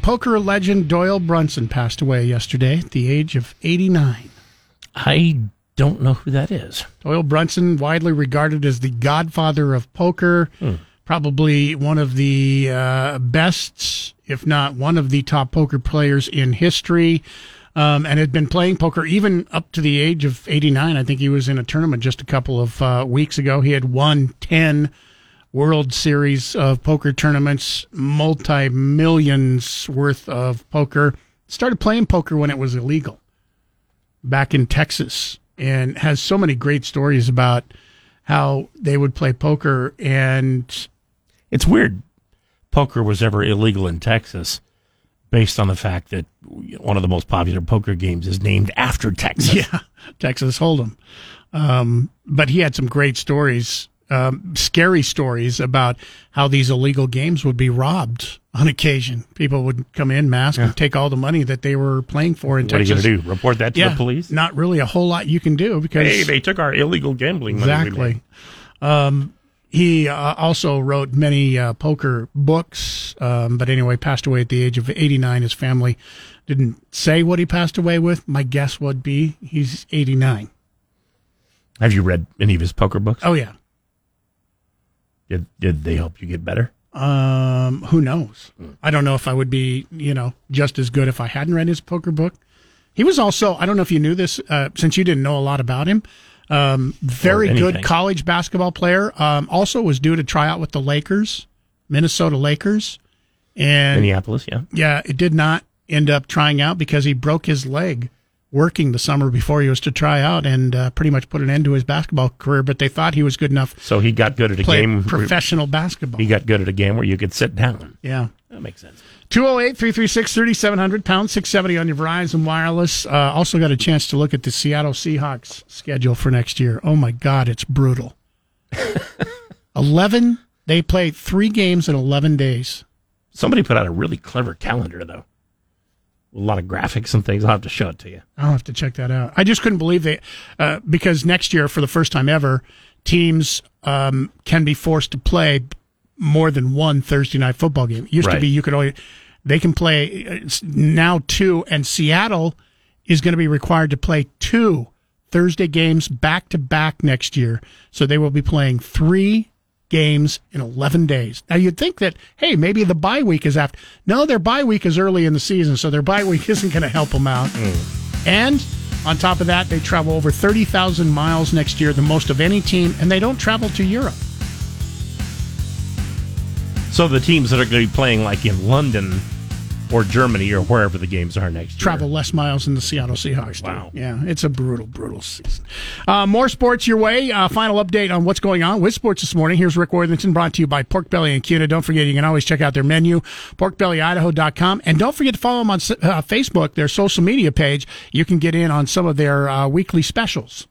poker legend Doyle Brunson passed away yesterday at the age of 89. I don't know who that is. Doyle Brunson, widely regarded as the godfather of poker, hmm. probably one of the uh, best, if not one of the top poker players in history. Um, and had been playing poker even up to the age of 89. I think he was in a tournament just a couple of uh, weeks ago. He had won 10 World Series of poker tournaments, multi millions worth of poker. Started playing poker when it was illegal back in Texas and has so many great stories about how they would play poker and it's weird poker was ever illegal in Texas based on the fact that one of the most popular poker games is named after Texas. Yeah, Texas Hold'em. Um, but he had some great stories um, scary stories about how these illegal games would be robbed on occasion. People would come in masked and take all the money that they were playing for in What are you going to do? Report that to Yeah, the police? Not really a whole lot you can do because Hey, they took our illegal gambling money. exactly. Um, he uh, also wrote many uh, poker books, um, but anyway, passed away at the age of 89. His family didn't say what he passed away with. My guess would be he's 89. Have you read any of his poker books? Oh yeah. Did, did they help you get better? Um, who knows? I don't know if I would be, you know, just as good if I hadn't read his poker book. He was also, I don't know if you knew this, uh, since you didn't know a lot about him. Um, very good college basketball player. Um, also was due to try out with the Lakers, Minnesota Lakers, and Minneapolis, yeah. yeah, it did not end up trying out because he broke his leg working the summer before he was to try out and uh, pretty much put an end to his basketball career. But they thought he was good enough So he got good at a game. professional basketball. He got good at a game where you could sit down. yeah. That makes sense. 208 336 3700, pound 670 on your Verizon Wireless. Uh, also got a chance to look at the Seattle Seahawks schedule for next year. Oh my God, it's brutal. 11, they play three games in 11 days. Somebody put out a really clever calendar, though. A lot of graphics and things. I'll have to show it to you. I'll have to check that out. I just couldn't believe they, uh, because next year, for the first time ever, teams um, can be forced to play more than one Thursday night football game. It used to be you could only, they can play uh, now two, and Seattle is going to be required to play two Thursday games back to back next year. So they will be playing three games in 11 days. Now you'd think that, hey, maybe the bye week is after. No, their bye week is early in the season, so their bye week isn't going to help them out. Hmm. And on top of that, they travel over 30,000 miles next year, the most of any team, and they don't travel to Europe. So the teams that are going to be playing, like in London or Germany or wherever the games are next year. Travel less miles than the Seattle Seahawks. do. Wow. Yeah, it's a brutal, brutal season. Uh, more sports your way. Uh, final update on what's going on with sports this morning. Here's Rick Worthington, brought to you by Pork Belly and Kuna. Don't forget, you can always check out their menu, porkbellyidaho.com. And don't forget to follow them on uh, Facebook, their social media page. You can get in on some of their uh, weekly specials.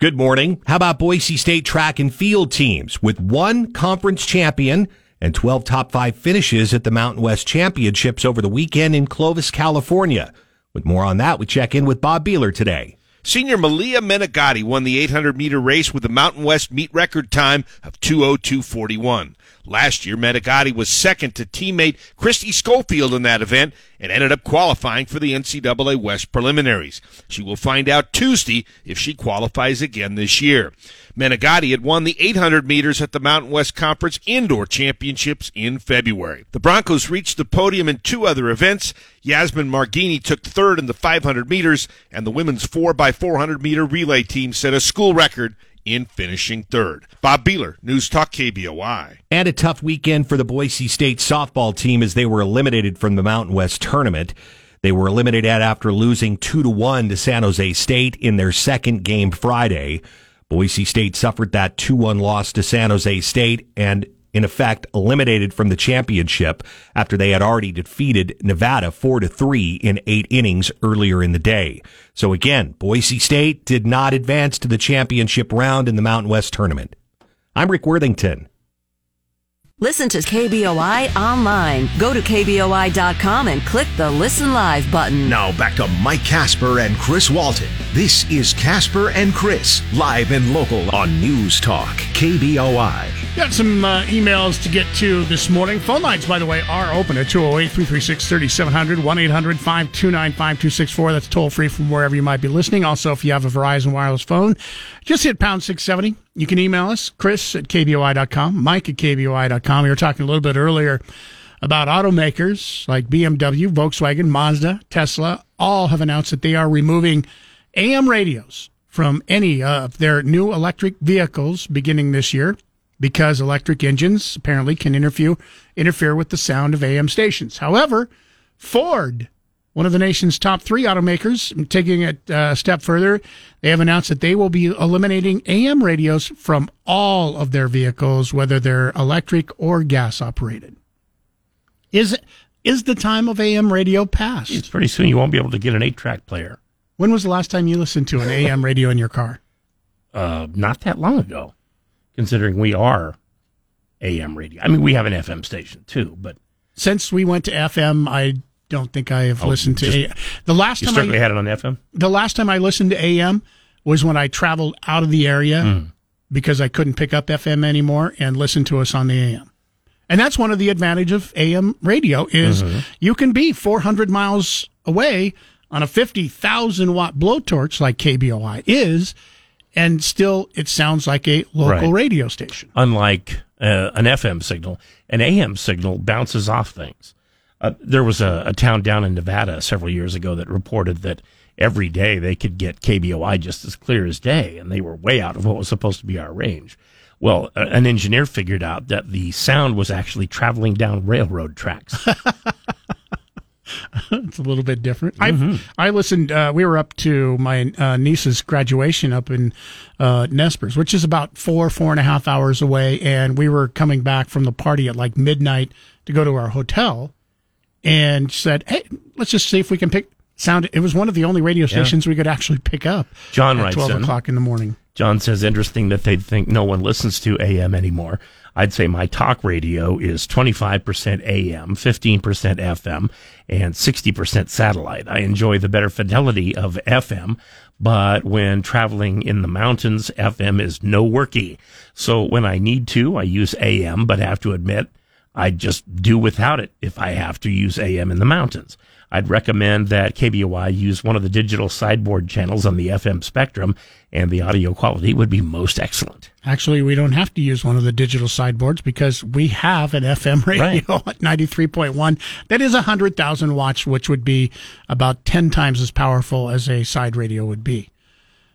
Good morning. How about Boise State track and field teams with one conference champion and 12 top five finishes at the Mountain West Championships over the weekend in Clovis, California? With more on that, we check in with Bob Beeler today. Senior Malia Menegatti won the 800 meter race with a Mountain West meet record time of 202.41. Last year, Menegatti was second to teammate Christy Schofield in that event and ended up qualifying for the NCAA West preliminaries. She will find out Tuesday if she qualifies again this year. Menegatti had won the 800 meters at the Mountain West Conference Indoor Championships in February. The Broncos reached the podium in two other events. Yasmin Margini took third in the 500 meters, and the women's 4x400 meter relay team set a school record in finishing third. Bob Beeler, News Talk KBOI. And a tough weekend for the Boise State softball team as they were eliminated from the Mountain West tournament. They were eliminated after losing 2 to 1 to San Jose State in their second game Friday. Boise State suffered that 2-1 loss to San Jose State and in effect eliminated from the championship after they had already defeated Nevada 4 to 3 in 8 innings earlier in the day. So again, Boise State did not advance to the championship round in the Mountain West tournament. I'm Rick Worthington. Listen to KBOI online. Go to KBOI.com and click the Listen Live button. Now back to Mike Kasper and Chris Walton. This is Kasper and Chris, live and local on News Talk, KBOI. Got some uh, emails to get to this morning. Phone lines, by the way, are open at 208 336 3700 1 800 529 5264. That's toll free from wherever you might be listening. Also, if you have a Verizon wireless phone, just hit pound 670. You can email us, Chris at KBOI.com, Mike at KBOI.com. We were talking a little bit earlier about automakers like BMW, Volkswagen, Mazda, Tesla, all have announced that they are removing AM radios from any of their new electric vehicles beginning this year because electric engines apparently can interfere interfere with the sound of AM stations. However, Ford, one of the nation's top three automakers, taking it uh, a step further, they have announced that they will be eliminating AM radios from all of their vehicles, whether they're electric or gas operated. Is is the time of AM radio past? It's pretty soon you won't be able to get an eight track player. When was the last time you listened to an AM radio in your car? Uh, not that long ago. considering we are AM radio. I mean, we have an FM station too, but Since we went to FM, I don't think I have Oh, listened to just- A- the last you time certainly I had it on FM. the last time I listened to AM was when I traveled out of the area Hmm. because I couldn't pick up FM anymore and listen to us on the AM. And that's one of the advantage of AM radio is Mhm. you can be 400 miles away on a 50,000 watt blowtorch like KBOI is and still it sounds like a local Right. radio station. unlike uh, an FM signal, an AM signal bounces off things. Uh, there was a, a town down in Nevada several years ago that reported that every day they could get KBOI just as clear as day, and they were way out of what was supposed to be our range. Well, a- an engineer figured out that the sound was actually traveling down railroad tracks. it's a little bit different. I I listened. Uh, we were up to my uh, niece's graduation up in uh, Nespers, which is about four four and a half hours away, and we were coming back from the party at like midnight to go to our hotel, and said, "Hey, let's just see if we can pick." Sound. It was one of the only radio Yeah. stations we could actually pick up. John at twelve in. o'clock in the morning. John says, interesting that they'd think no one listens to AM anymore. I'd say my talk radio is 25% AM, 15% FM, and 60% satellite. I enjoy the better fidelity of FM, but when traveling in the mountains, FM is no worky. So when I need to, I use AM, but have to admit, I just do without it if I have to use AM in the mountains. I'd recommend that KBOI use one of the digital sideboard channels on the FM spectrum, and the audio quality would be most excellent. Actually, we don't have to use one of the digital sideboards because we have an FM radio at 93.1 that is 100,000 watts, which would be about 10 times as powerful as a side radio would be.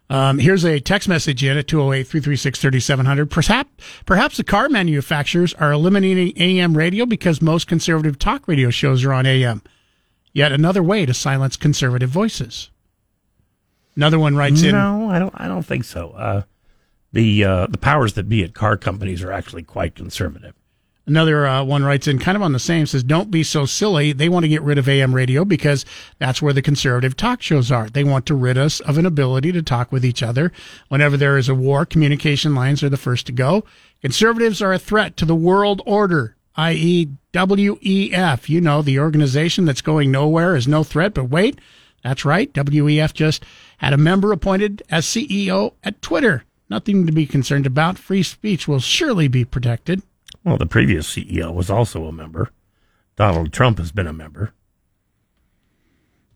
Um, here's a text message in at 208 336 3700. Perhaps, perhaps the car manufacturers are eliminating AM radio because most conservative talk radio shows are on AM. Yet another way to silence conservative voices. Another one writes in. No, I don't. I don't think so. Uh, the uh, the powers that be at car companies are actually quite conservative. Another uh, one writes in kind of on the same says, Don't be so silly. They want to get rid of AM radio because that's where the conservative talk shows are. They want to rid us of an ability to talk with each other. Whenever there is a war, communication lines are the first to go. Conservatives are a threat to the world order, i.e., WEF. You know, the organization that's going nowhere is no threat, but wait, that's right. WEF just had a member appointed as CEO at Twitter. Nothing to be concerned about. Free speech will surely be protected. Well, the previous CEO was also a member. Donald Trump has been a member.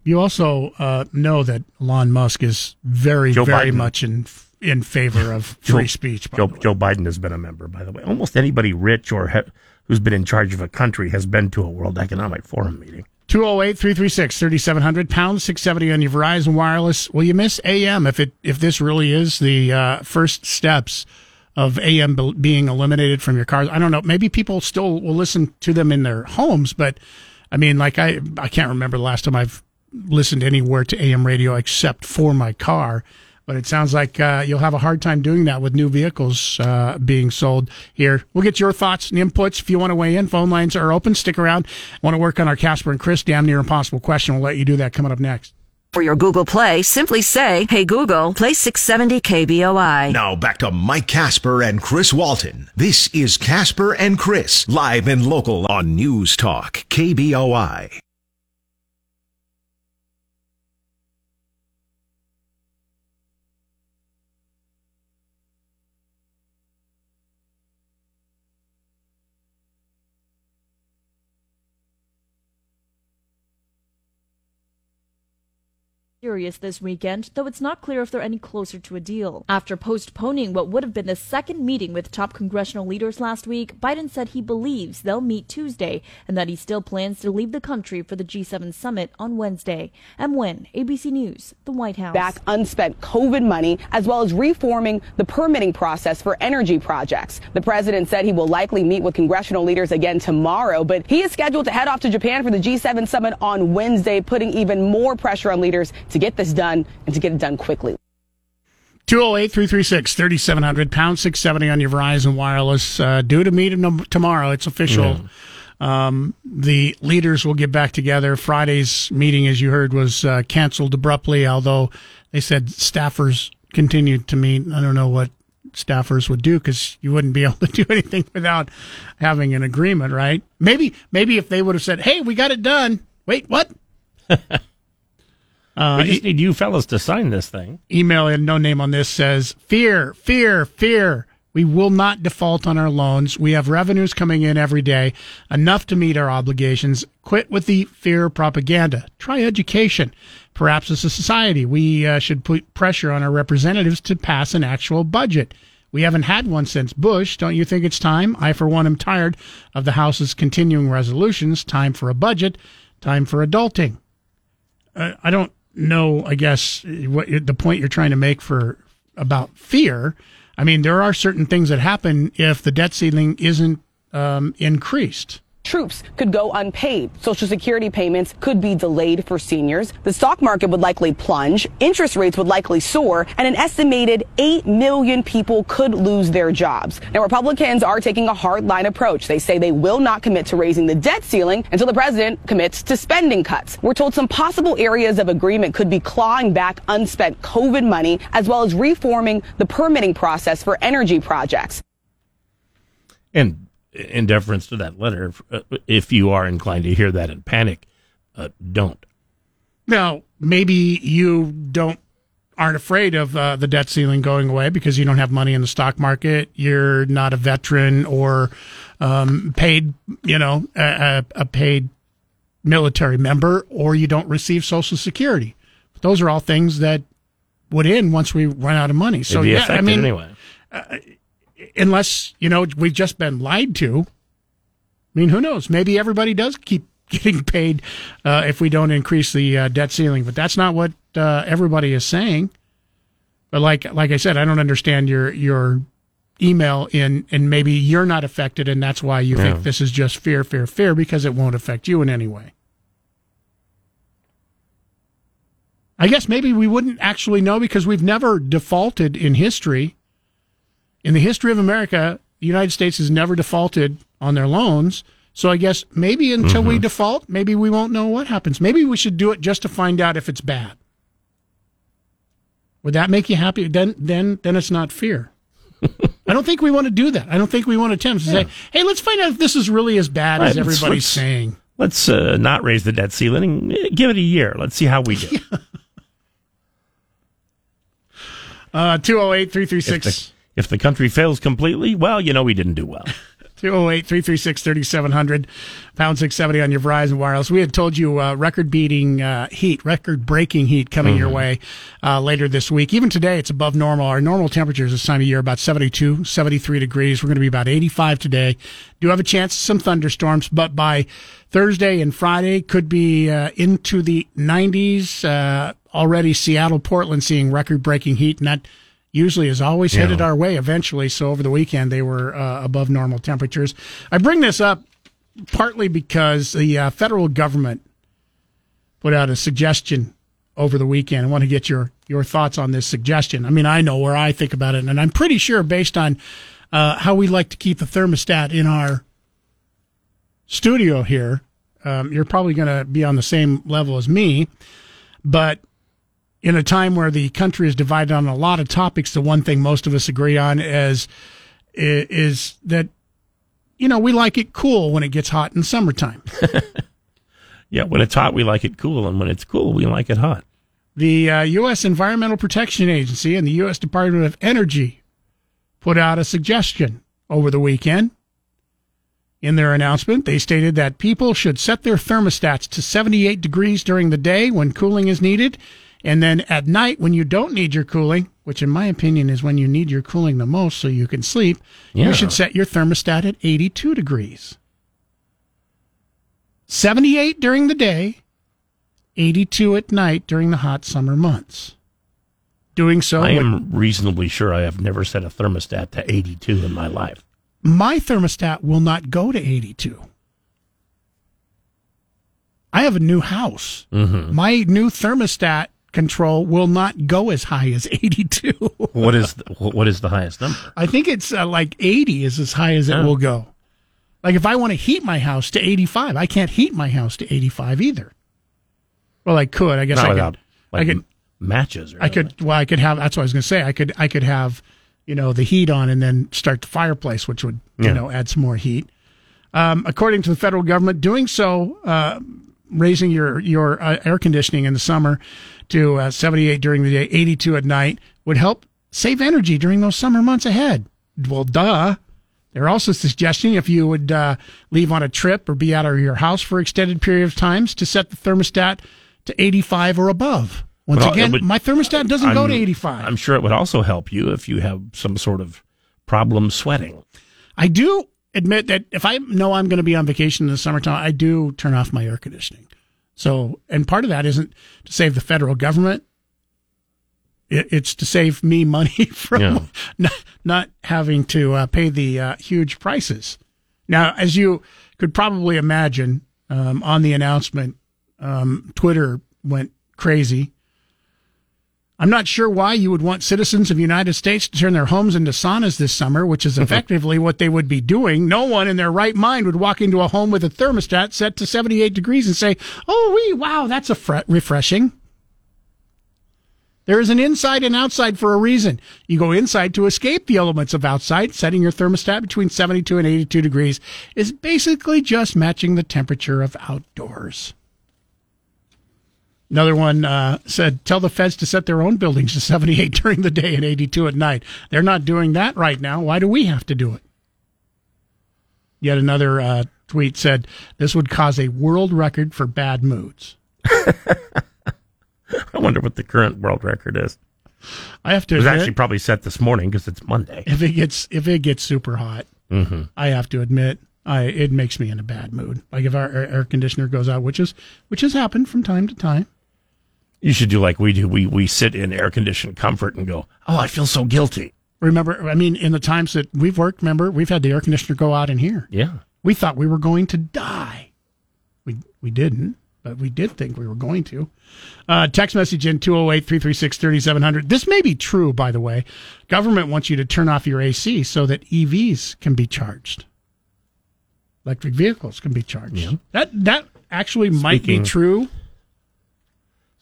You also uh, know that Elon Musk is very, Joe very Biden. much in in favor of free speech. by Joe. Joe Biden has been a member, by the way. Almost anybody rich or ha- who's been in charge of a country has been to a World Economic Forum meeting. 208 336 3700 pound 670 on your Verizon Wireless. Will you miss AM if it if this really is the uh, first steps of AM being eliminated from your cars? I don't know. Maybe people still will listen to them in their homes, but I mean, like I I can't remember the last time I've listened anywhere to AM radio except for my car. But it sounds like uh, you'll have a hard time doing that with new vehicles uh, being sold here. We'll get your thoughts and inputs if you want to weigh in. Phone lines are open. Stick around. Want to work on our Kasper and Chris damn near impossible question? We'll let you do that coming up next. For your Google Play, simply say, Hey Google, play 670 KBOI. Now back to Mike Kasper and Chris Walton. This is Kasper and Chris, live and local on News Talk, KBOI. Furious this weekend, though it's not clear if they're any closer to a deal. After postponing what would have been the second meeting with top congressional leaders last week, Biden said he believes they'll meet Tuesday and that he still plans to leave the country for the G7 summit on Wednesday. M. Wynn, ABC News, the White House. back unspent COVID money, as well as reforming the permitting process for energy projects. The president said he will likely meet with congressional leaders again tomorrow, but he is scheduled to head off to Japan for the G7 summit on Wednesday, putting even more pressure on leaders to get this done and to get it done quickly. 208 336 3700 pound 670 on your Verizon Wireless. Uh, due to meet him tomorrow. It's official. Um, the leaders will get back together. Friday's meeting, as you heard, was uh, canceled abruptly, although they said staffers continued to meet. I don't know what staffers would do because you wouldn't be able to do anything without having an agreement, right? Maybe, maybe if they would have said, "Hey, we got it done." Wait, what? we just need you fellas to sign this thing. email and no name on this says fear, fear, fear. We will not default on our loans. We have revenues coming in every day, enough to meet our obligations. Quit with the fear propaganda. Try education. Perhaps as a society, we uh, should put pressure on our representatives to pass an actual budget. We haven't had one since Bush. Don't you think it's time? I, for one, am tired of the House's continuing resolutions. Time for a budget. Time for adulting. Uh, I don't know. I guess what the point you're trying to make for about fear. I mean, there are certain things that happen if the debt ceiling isn't um, increased. Troops could go unpaid. Social Security payments could be delayed for seniors. The stock market would likely plunge. Interest rates would likely soar. And an estimated 8 million people could lose their jobs. Now, Republicans are taking a hard line approach. They say they will not commit to raising the debt ceiling until the president commits to spending cuts. We're told some possible areas of agreement could be clawing back unspent COVID money, as well as reforming the permitting process for energy projects. And in deference to that letter, if, uh, you are inclined to hear that and panic, uh, don't. Now, maybe you don't aren't afraid of uh, the debt ceiling going away because you don't have money in the stock market. You're not a veteran or um, paid, you know, a, a paid military member, or you don't receive Social Security. Those are all things that would end once we run out of money. So yeah, I mean, anyway. Unless you know we've just been lied to. I mean, who knows? Maybe everybody does keep getting paid uh, if we don't increase the uh, debt ceiling, but that's not what uh, everybody is saying. But like like I said, I don't understand your your email in, and maybe you're not affected, and that's why you Yeah. think this is just fear, fear, fear, because it won't affect you in any way. I guess maybe we wouldn't actually know because we've never defaulted in history. In the history of America, the United States has never defaulted on their loans. So I guess maybe until we default, maybe we won't know what happens. Maybe we should do it just to find out if it's bad. Would that make you happy? Then, then, then it's not fear. I don't think we want to do that. I don't think we want to attempt to say, "Hey, let's find out if this is really as bad Right, as everybody's let's- saying." Let's uh, not raise the debt ceiling. Give it a year. Let's see how we do. Uh, 208 if, 336 the, if the country fails completely, well, you know we didn't do well. 208 336 3700, pound 670 on your Verizon Wireless. We had told you uh, record beating uh, heat, record breaking heat coming your Mhm. way uh, later this week. Even today, it's above normal. Our normal temperatures this time of year about 72, 73 degrees. We're going to be about 85 today. Do have a chance of some thunderstorms, but by Thursday and Friday, could be uh, into the 90s. Uh, already, Seattle, Portland seeing record breaking heat, and that usually is always Yeah. headed our way eventually. So over the weekend, they were uh, above normal temperatures. I bring this up partly because the uh, federal government put out a suggestion over the weekend. I want to get your your thoughts on this suggestion. I mean, I know where I think about it, and I'm pretty sure based on uh, how we like to keep the thermostat in our studio here, um, you're probably going to be on the same level as me. But in a time where the country is divided on a lot of topics, the one thing most of us agree on is is that you know we like it cool when it gets hot in summertime. yeah, when it's hot, we like it cool, and when it's cool, we like it hot. The uh, U.S. Environmental Protection Agency and the U.S. Department of Energy put out a suggestion over the weekend. In their announcement, they stated that people should set their thermostats to 78 degrees during the day when cooling is needed. And then at night, when you don't need your cooling, which in my opinion is when you need your cooling the most so you can sleep, Yeah. you should set your thermostat at 82 degrees. 78 during the day, 82 at night during the hot summer months. Doing so, I would- am reasonably sure I have never set a thermostat to 82 in my life. my thermostat will not go to 82. I have a new house. Mhm. My new thermostat control will not go as high as 82. What is the, what is the highest number? I think it's uh, like 80 is as high as it Oh. will go. Like if I want to heat my house to 85, I can't heat my house to 85 either. Well, I could. I guess Not I without could. like I could. matches or I could. Well, I could have. That's what I was going to say. I could. I could have you know, the heat on and then start the fireplace, which would, you know, add some more heat. Um, according to the federal government, doing so, uh, raising your your uh, air conditioning in the summer to uh, 78 during the day, 82 at night would help save energy during those summer months ahead. Well, duh. They're also suggesting if you would uh, leave on a trip or be out of your house for extended period of times to set the thermostat to 85 or above. Once it again, would- my thermostat doesn't go to 85. I'm sure it would also help you if you have some sort of problem sweating. I do admit that if I know I'm going to be on vacation in the summertime, I do turn off my air conditioning. So, and part of that isn't to save the federal government. It, it's to save me money from Yeah. not, not having to uh, pay the uh, huge prices. Now, as you could probably imagine, um, on the announcement, um, Twitter went crazy. I'm not sure why you would want citizens of the United States to turn their homes into saunas this summer, which is effectively what they would be doing. No one in their right mind would walk into a home with a thermostat set to 78 degrees and say, "Oh, wee, wow, that's a fre- refreshing." There is an inside and outside for a reason. You go inside to escape the elements of outside. Setting your thermostat between 72 and 82 degrees is basically just matching the temperature of outdoors. Another one uh, said, tell the feds to set their own buildings to 78 during the day and 82 at night. They're not doing that right now. Why do we have to do it? Yet another uh, tweet said, this would cause a world record for bad moods. I wonder what the current world record is. I have to It was admit- actually probably set this morning because it's Monday. If it gets if it gets super hot, hmm I have to admit, I it makes me in a bad mood. Like if our air air conditioner goes out, which is which has happened from time to time. You should do like we do. We we sit in air conditioned comfort and go, "Oh, I feel so guilty." Remember, I mean, in the times that we've worked, remember, we've had the air conditioner go out in here. Yeah. We thought we were going to die. We we didn't, but we did think we were going to. Uh, text message in 208 336 3700. This may be true, by the way. Government wants you to turn off your AC so that EVs can be charged. Electric vehicles can be charged. That that actually might be true.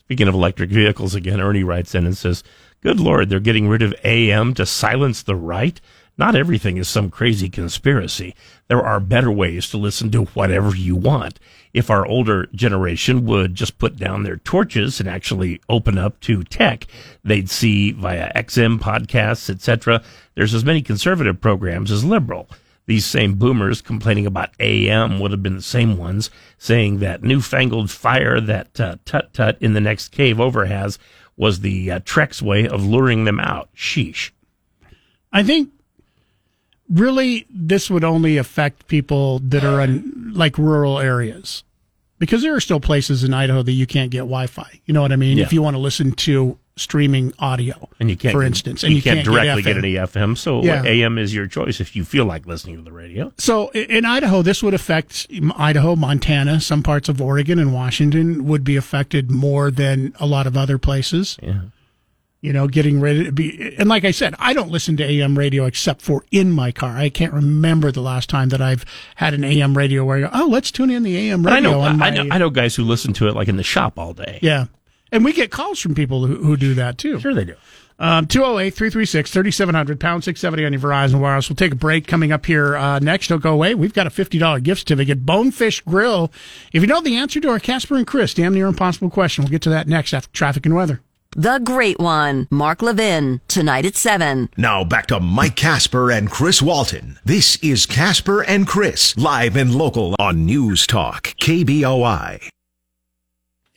Speaking of electric vehicles again, Ernie writes in and says, Good Lord, they're getting rid of AM to silence the right? Not everything is some crazy conspiracy. There are better ways to listen to whatever you want. If our older generation would just put down their torches and actually open up to tech, they'd see via XM podcasts, etc. There's as many conservative programs as liberal. These same boomers complaining about AM would have been the same ones saying that newfangled fire that uh, Tut Tut in the next cave over has was the uh, Trek's way of luring them out. Sheesh. I think really this would only affect people that are in like rural areas because there are still places in Idaho that you can't get Wi-Fi. You know what I mean? Yeah. If you want to listen to streaming audio, And you can't, for instance, and you, can't, directly get, get, any FM. So Yeah. AM is your choice if you feel like listening to the radio. So in Idaho, this would affect Idaho, Montana, some parts of Oregon and Washington would be affected more than a lot of other places. Yeah. You know, getting ready to be, and like I said, I don't listen to AM radio except for in my car. I can't remember the last time that I've had an AM radio where I go, oh, let's tune in the AM radio. I know, I know, I know guys who listen to it like in the shop all day. Yeah. And we get calls from people who, who do that too. Sure they do. Um, 208 336 3700, pound 670 on your Verizon Wireless. We'll take a break coming up here uh, next. Don't go away. We've got a $50 gift certificate, Bonefish Grill. If you know the answer to our Kasper and Chris, damn near impossible question, we'll get to that next after traffic and weather. The Great One, Mark Levin, tonight at 7. Now back to Mike Kasper and Chris Walton. This is Kasper and Chris, live and local on News Talk, KBOI.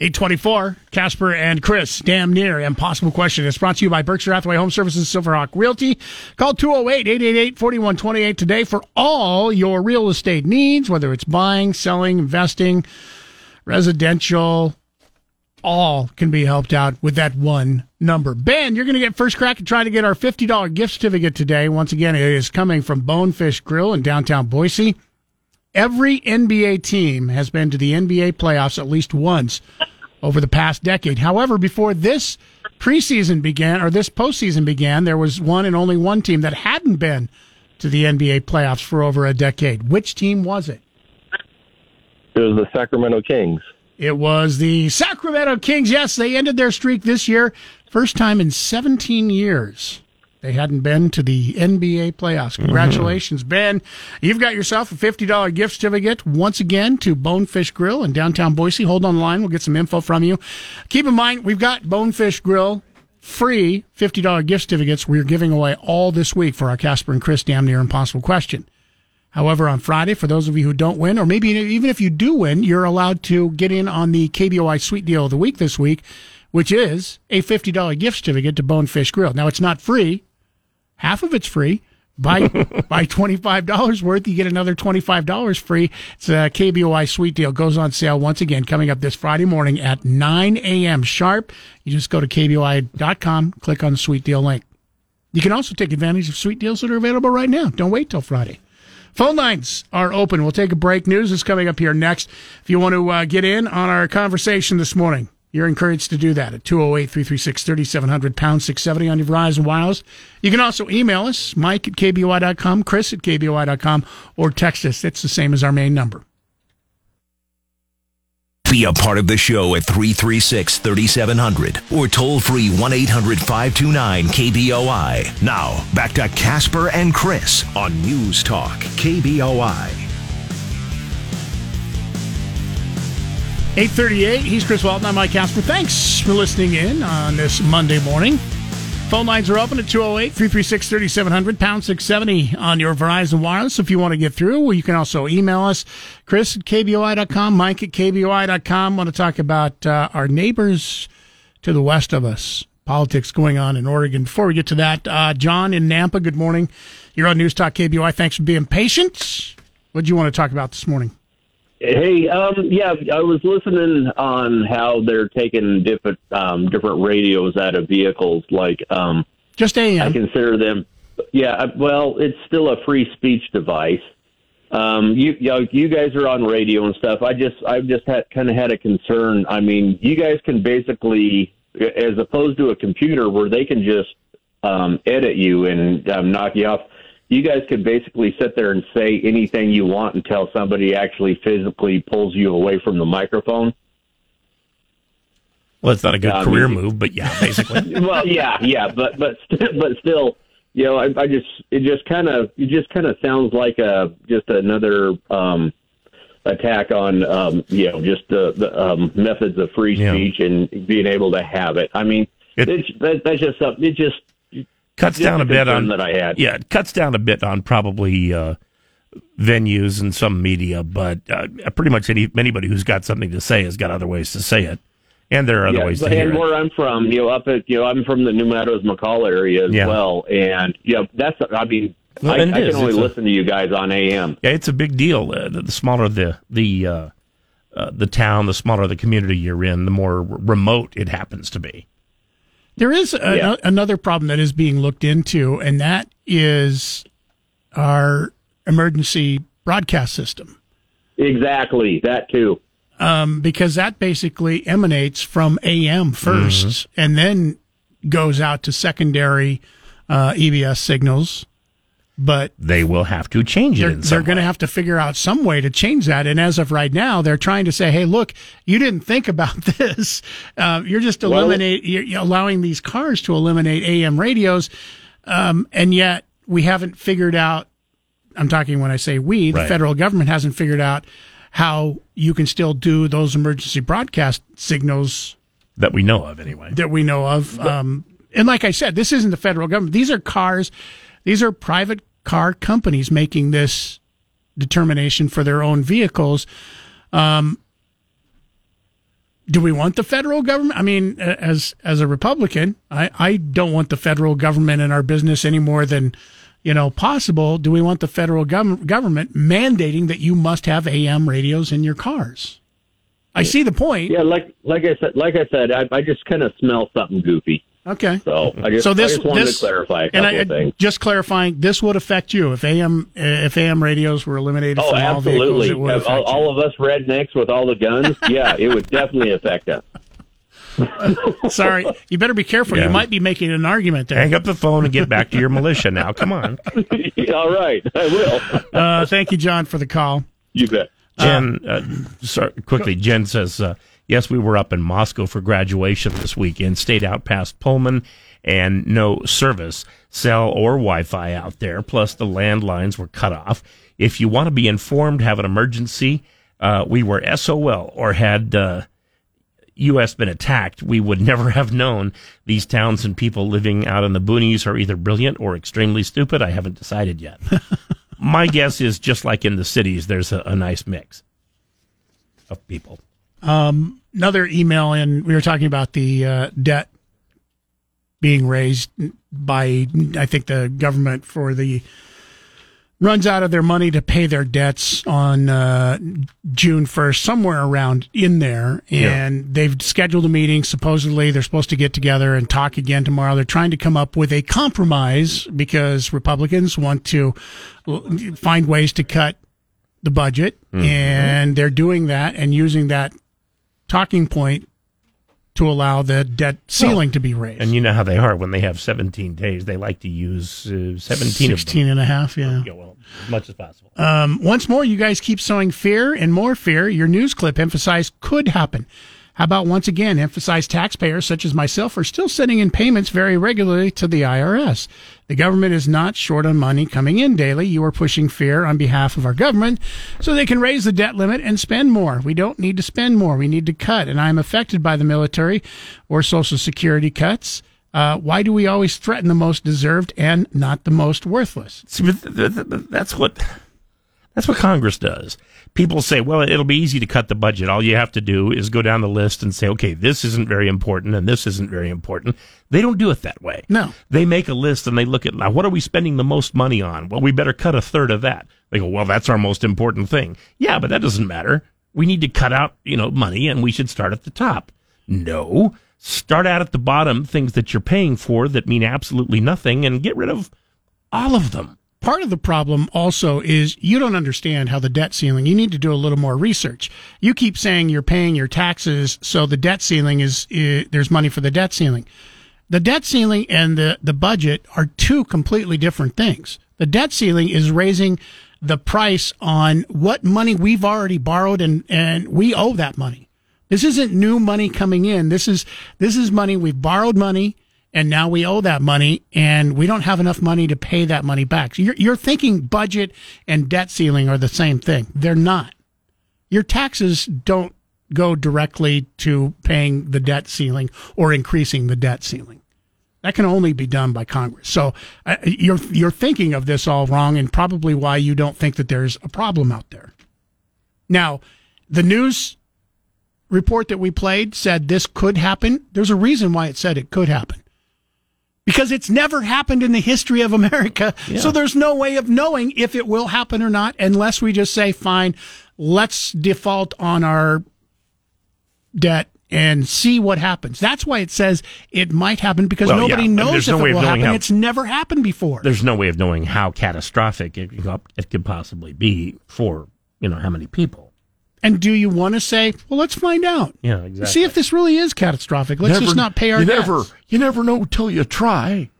824, Kasper and Chris, damn near impossible question. It's brought to you by Berkshire Hathaway Home Services, Silverhawk Realty. Call 208-888-4128 today for all your real estate needs, whether it's buying, selling, investing, residential, all can be helped out with that one number. Ben, you're going to get first crack at trying to get our $50 gift certificate today. Once again, it is coming from Bonefish Grill in downtown Boise. Every NBA team has been to the NBA playoffs at least once over the past decade. However, before this preseason began or this postseason began, there was one and only one team that hadn't been to the NBA playoffs for over a decade. Which team was it? It was the Sacramento Kings. It was the Sacramento Kings. Yes, they ended their streak this year. First time in 17 years They hadn't been to the NBA playoffs. Mm-hmm. Congratulations, Ben. You've got yourself a $50 gift certificate once again to Bonefish Grill in downtown Boise. Hold on the line. We'll get some info from you. Keep in mind, we've got Bonefish Grill free $50 gift certificates we're giving away all this week for our Kasper and Chris Damn Near Impossible question. However, on Friday, for those of you who don't win, or maybe even if you do win, you're allowed to get in on the KBOI Sweet Deal of the Week this week, which is a $50 gift certificate to Bonefish Grill. Now, it's not free. Half of it's free. Buy, buy $25 worth, you get another $25 free. It's a KBOI Sweet Deal. Goes on sale once again coming up this Friday morning at 9 a.m. sharp. You just go to KBOI.com, click on the Sweet Deal link. You can also take advantage of sweet deals that are available right now. Don't wait till Friday. Phone lines are open. We'll take a break. News is coming up here next. If you want to uh, get in on our conversation this morning, you're encouraged to do that at 208 336 3700 pound 670 on your Verizon Wireless. You can also email us, Mike at KBOI.com, Chris at KBOI.com, or text us. It's the same as our main number. Be a part of the show at 336 3700 or toll free 1 800 529 KBOI. Now, back to Kasper and Chris on News Talk KBOI. 838, he's Chris Walton. I'm Mike Kasper. Thanks for listening in on this Monday morning. Phone lines are open at 208 336 3700, pound 670 on your Verizon Wireless. If you want to get through, you can also email us, Chris at KBOI.com, Mike at KBOI.com. want to talk about uh, our neighbors to the west of us, politics going on in Oregon. Before we get to that, uh, John in Nampa, good morning. You're on News Talk KBOI. Thanks for being patient. What do you want to talk about this morning? Hey, um, yeah, I was listening on how they're taking different um, different radios out of vehicles. Like, um, just AM. I consider them. Yeah, well, it's still a free speech device. Um, you, you, know, you guys are on radio and stuff. I just, I've just had kind of had a concern. I mean, you guys can basically, as opposed to a computer where they can just um, edit you and um, knock you off you guys could basically sit there and say anything you want until somebody actually physically pulls you away from the microphone. Well, it's not a good Um, career move, but yeah, basically. well, yeah, yeah, but but st- but still, you know, I, I just it just kind of it just kind of sounds like a just another um, attack on um, you know just the, the um, methods of free speech and being able to have it. I mean, it's, that, that's just something. It just cuts just down a bit on that I had. Yeah, it cuts down a bit on probably uh, venues and some media, but uh, pretty much any anybody who's got something to say has got other ways to say it, and there are other yeah, ways to hear and where I'm from, you know, up at you know, I'm from the New Meadows McCall area as Yeah. well, and yeah, that's I mean, Well, I, I can only It's a- listen to you guys on AM. Yeah, it's a big deal. Uh, the, the smaller the the uh, uh, the town, the smaller the community you're in, the more r- remote it happens to be. There is a, Yeah. a- another problem that is being looked into, and that is our emergency broadcast system. Exactly, that too. Um, because that basically emanates from AM 1st Mm-hmm. and then goes out to secondary uh, EBS signals. But they will have to change it They're, in some they're going to have to figure out some way to change that. And as of right now, they're trying to say, "Hey, look, you didn't think about this. Uh, you're just eliminate, you're, you're allowing these cars to eliminate AM radios, um, and yet we haven't figured out. I'm talking when I say we, the Right. federal government hasn't figured out how you can still do those emergency broadcast signals that we know of anyway. that we know of. Um, and like I said, this isn't the federal government. These are cars. These are private car companies making this determination for their own vehicles. Um, do we want the federal government? I mean, as as a Republican, I, I don't want the federal government in our business any more than you know possible. Do we want the federal gov- government mandating that you must have AM radios in your cars? I see the point. Yeah, like like I said, like I said, I, I just kind of smell something goofy. Okay. So I just, so this, I just wanted this, to clarify a and couple I, of things. Just clarifying, this would affect you if AM if AM radios were eliminated Oh, from all vehicles. absolutely. It would all, affect all of us rednecks with all the guns, yeah, it would definitely affect us. Sorry, you better be careful. Yeah. You might be making an argument there. Hang up the phone and get back to your militia now. Come on. all right, I will. Uh, thank you, John, for the call. You bet. Jen, uh, sorry, quickly, Jen says, uh, Yes, we were up in Moscow for graduation this weekend, stayed out past Pullman, and no service, cell or Wi Fi out there. Plus, the landlines were cut off. If you want to be informed, have an emergency, uh, we were SOL or had uh, U.S. been attacked, we would never have known these towns and people living out in the boonies are either brilliant or extremely stupid. I haven't decided yet. My guess is just like in the cities, there's a, a nice mix of people. Um, another email in. We were talking about the uh, debt being raised by, I think, the government for the runs out of their money to pay their debts on uh, June 1st, somewhere around in there. And Yeah. they've scheduled a meeting. Supposedly, they're supposed to get together and talk again tomorrow. They're trying to come up with a compromise because Republicans want to find ways to cut the budget. Mhm. And they're doing that and using that talking point to allow the debt ceiling Well, to be raised. And you know how they are when they have 17 days, they like to use uh, 17 of 16 and a half, yeah. them. well, as much as possible. Um, once more, you guys keep sowing fear and more fear. Your news clip emphasized could happen. How about once again emphasize taxpayers such as myself are still sending in payments very regularly to the IRS. The government is not short on money coming in daily. You are pushing fear on behalf of our government so they can raise the debt limit and spend more. We don't need to spend more. We need to cut. And I'm affected by the military or social security cuts. Uh, why do we always threaten the most deserved and not the most worthless? See, that's what that's what Congress does. People say, "Well, it'll be easy to cut the budget. All you have to do is go down the list and say, okay, this isn't very important and this isn't very important." They don't do it that way. No. They make a list and they look at now what are we spending the most money on? Well, we better cut a third of that. They go, "Well, that's our most important thing." Yeah, but that doesn't matter. We need to cut out, you know, money and we should start at the top. No. Start out at the bottom, things that you're paying for that mean absolutely nothing and get rid of all of them. Part of the problem also is you don't understand how the debt ceiling, you need to do a little more research. You keep saying you're paying your taxes, so the debt ceiling is, there's money for the debt ceiling. The debt ceiling and the, the budget are two completely different things. The debt ceiling is raising the price on what money we've already borrowed and, and we owe that money. This isn't new money coming in. This is, this is money we've borrowed money and now we owe that money and we don't have enough money to pay that money back. So you're, you're thinking budget and debt ceiling are the same thing. They're not. Your taxes don't go directly to paying the debt ceiling or increasing the debt ceiling. That can only be done by Congress. So uh, you're you're thinking of this all wrong, and probably why you don't think that there's a problem out there. Now, the news report that we played said this could happen. There's a reason why it said it could happen. Because it's never happened in the history of America. So there's no way of knowing if it will happen or not unless we just say, fine, let's default on our debt and see what happens. That's why it says it might happen because Well, nobody yeah, knows if no it will happen. how- It's never happened before. There's no way of knowing how catastrophic it, it could possibly be for, you know, how many people. And do you want to say, well, let's find out. Yeah, exactly. See if this really is catastrophic. Let's Never- just not pay our you debts. never- you never know till you try.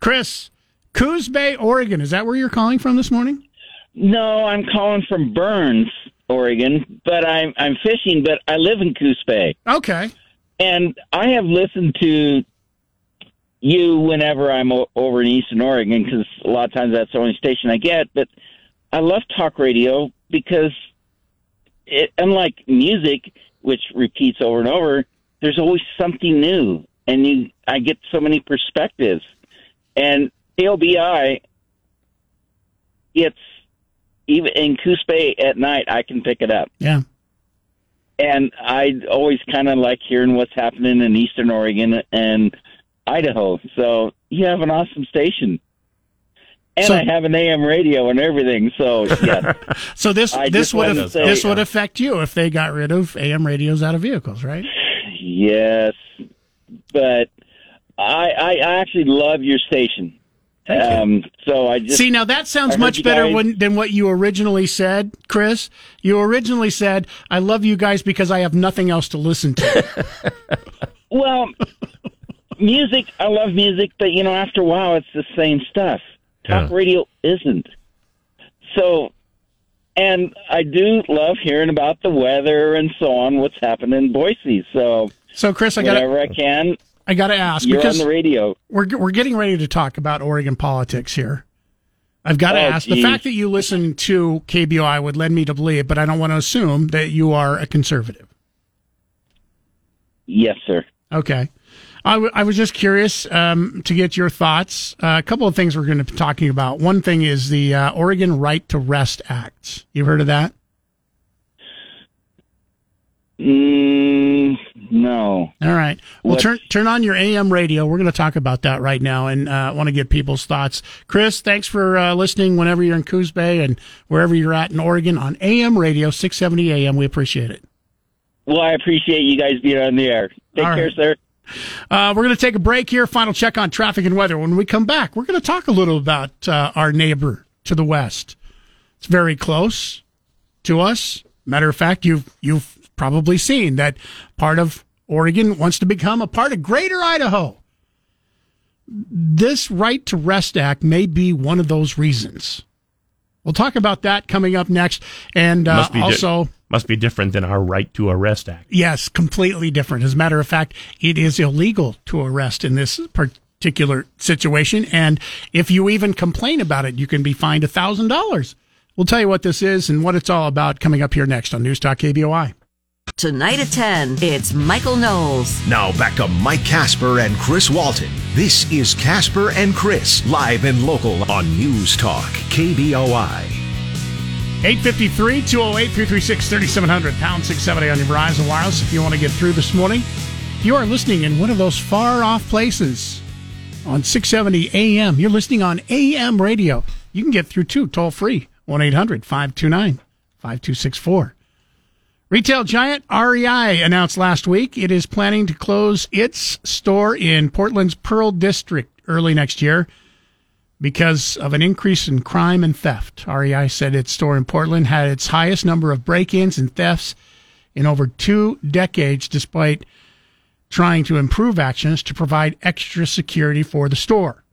Chris, Coos Bay, Oregon. Is that where you're calling from this morning? No, I'm calling from Burns, Oregon, but I'm I'm fishing, but I live in Coos Bay. Okay. And I have listened to you whenever I'm o- over in Eastern Oregon because a lot of times that's the only station I get. But I love talk radio because, it, unlike music, which repeats over and over, there's always something new, and you I get so many perspectives. And LBI, it's even in Coos Bay at night. I can pick it up. Yeah. And I always kind of like hearing what's happening in Eastern Oregon and Idaho. So you have an awesome station. And So- I have an AM radio and everything. So yeah. So this I this would say- this would affect you if they got rid of AM radios out of vehicles, right? yes, but I I actually love your station. Um, so I just See, now that sounds much better guys- when, than what you originally said, Chris. You originally said, "I love you guys because I have nothing else to listen to." Well, music, I love music, but you know, after a while, it's the same stuff. Talk radio isn't. So and I do love hearing about the weather and so on. What's happening in Boise? So, so Chris, I got whenever I can. I got to ask You're because on the radio. We're we're getting ready to talk about Oregon politics here. I've got to Oh, ask. The fact that you listen to KBOI would lead me to believe, but I don't want to assume that you are a conservative. Yes, sir. Okay. I, w- I was just curious um, to get your thoughts. Uh, a couple of things we're going to be talking about. One thing is the uh, Oregon Right to Rest Act. You've heard of that? Mm, no. All right. Well, turn turn on your AM radio. We're going to talk about that right now, and uh, want to get people's thoughts. Chris, thanks for uh, listening. Whenever you're in Coos Bay and wherever you're at in Oregon on AM radio, 670 AM, we appreciate it. Well, I appreciate you guys being on the air. Take All care, right. sir. Uh, we're going to take a break here. Final check on traffic and weather. When we come back, we're going to talk a little about uh, our neighbor to the west. It's very close to us. Matter of fact, you've you've probably seen that part of Oregon wants to become a part of Greater Idaho. This Right to Rest Act may be one of those reasons. We'll talk about that coming up next, and uh, be di- also. Must be different than our right to arrest act. Yes, completely different. As a matter of fact, it is illegal to arrest in this particular situation. And if you even complain about it, you can be fined a $1,000. We'll tell you what this is and what it's all about coming up here next on News Talk KBOI. Tonight at 10, it's Michael Knowles. Now back to Mike Kasper and Chris Walton. This is Kasper and Chris, live and local on News Talk, KBOI. 853 208 336 3700, pound 670 on your Verizon Wireless if you want to get through this morning. You are listening in one of those far off places on 670 AM, you're listening on AM radio. You can get through too, toll free, 1 800 529 5264. Retail giant REI announced last week it is planning to close its store in Portland's Pearl District early next year because of an increase in crime and theft. REI said its store in Portland had its highest number of break ins and thefts in over two decades, despite trying to improve actions to provide extra security for the store.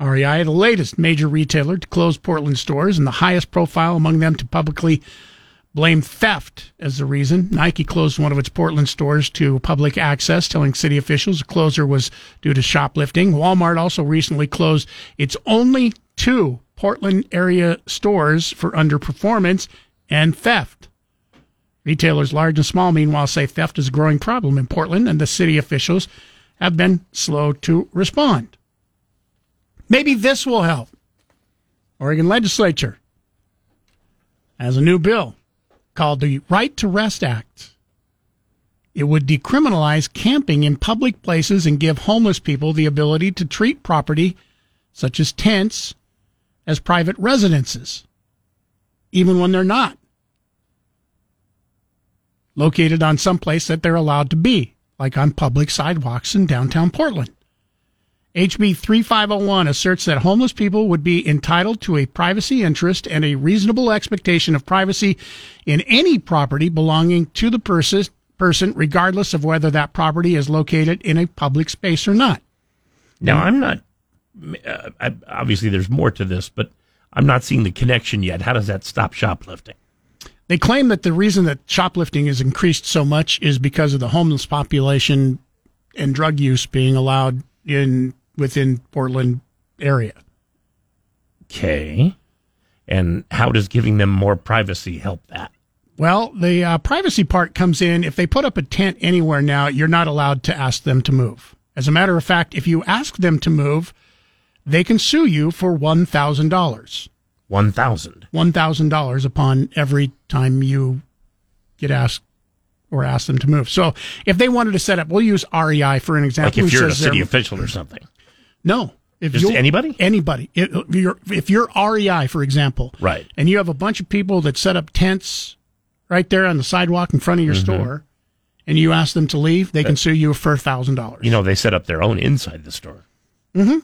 REI, the latest major retailer to close Portland stores and the highest profile among them to publicly blame theft as the reason. Nike closed one of its Portland stores to public access, telling city officials the closure was due to shoplifting. Walmart also recently closed its only two Portland area stores for underperformance and theft. Retailers large and small, meanwhile, say theft is a growing problem in Portland, and the city officials have been slow to respond. Maybe this will help. Oregon legislature has a new bill called the Right to Rest Act. It would decriminalize camping in public places and give homeless people the ability to treat property, such as tents, as private residences, even when they're not located on some place that they're allowed to be, like on public sidewalks in downtown Portland. HB 3501 asserts that homeless people would be entitled to a privacy interest and a reasonable expectation of privacy in any property belonging to the person, person regardless of whether that property is located in a public space or not. Now, I'm not. Uh, I, obviously, there's more to this, but I'm not seeing the connection yet. How does that stop shoplifting? They claim that the reason that shoplifting has increased so much is because of the homeless population and drug use being allowed in within Portland area. Okay. And how does giving them more privacy help that? Well, the uh, privacy part comes in if they put up a tent anywhere now, you're not allowed to ask them to move. As a matter of fact, if you ask them to move, they can sue you for $1,000. One thousand. $1,000 upon every time you get asked or ask them to move. So if they wanted to set up, we'll use REI for an example. Like if you're a city official or something. No. If Just anybody? Anybody. If you're, if you're REI, for example, Right. and you have a bunch of people that set up tents right there on the sidewalk in front of your Mhm. store, and you ask them to leave, they can sue you for $1,000. You know, they set up their own inside the store. Mm-hmm.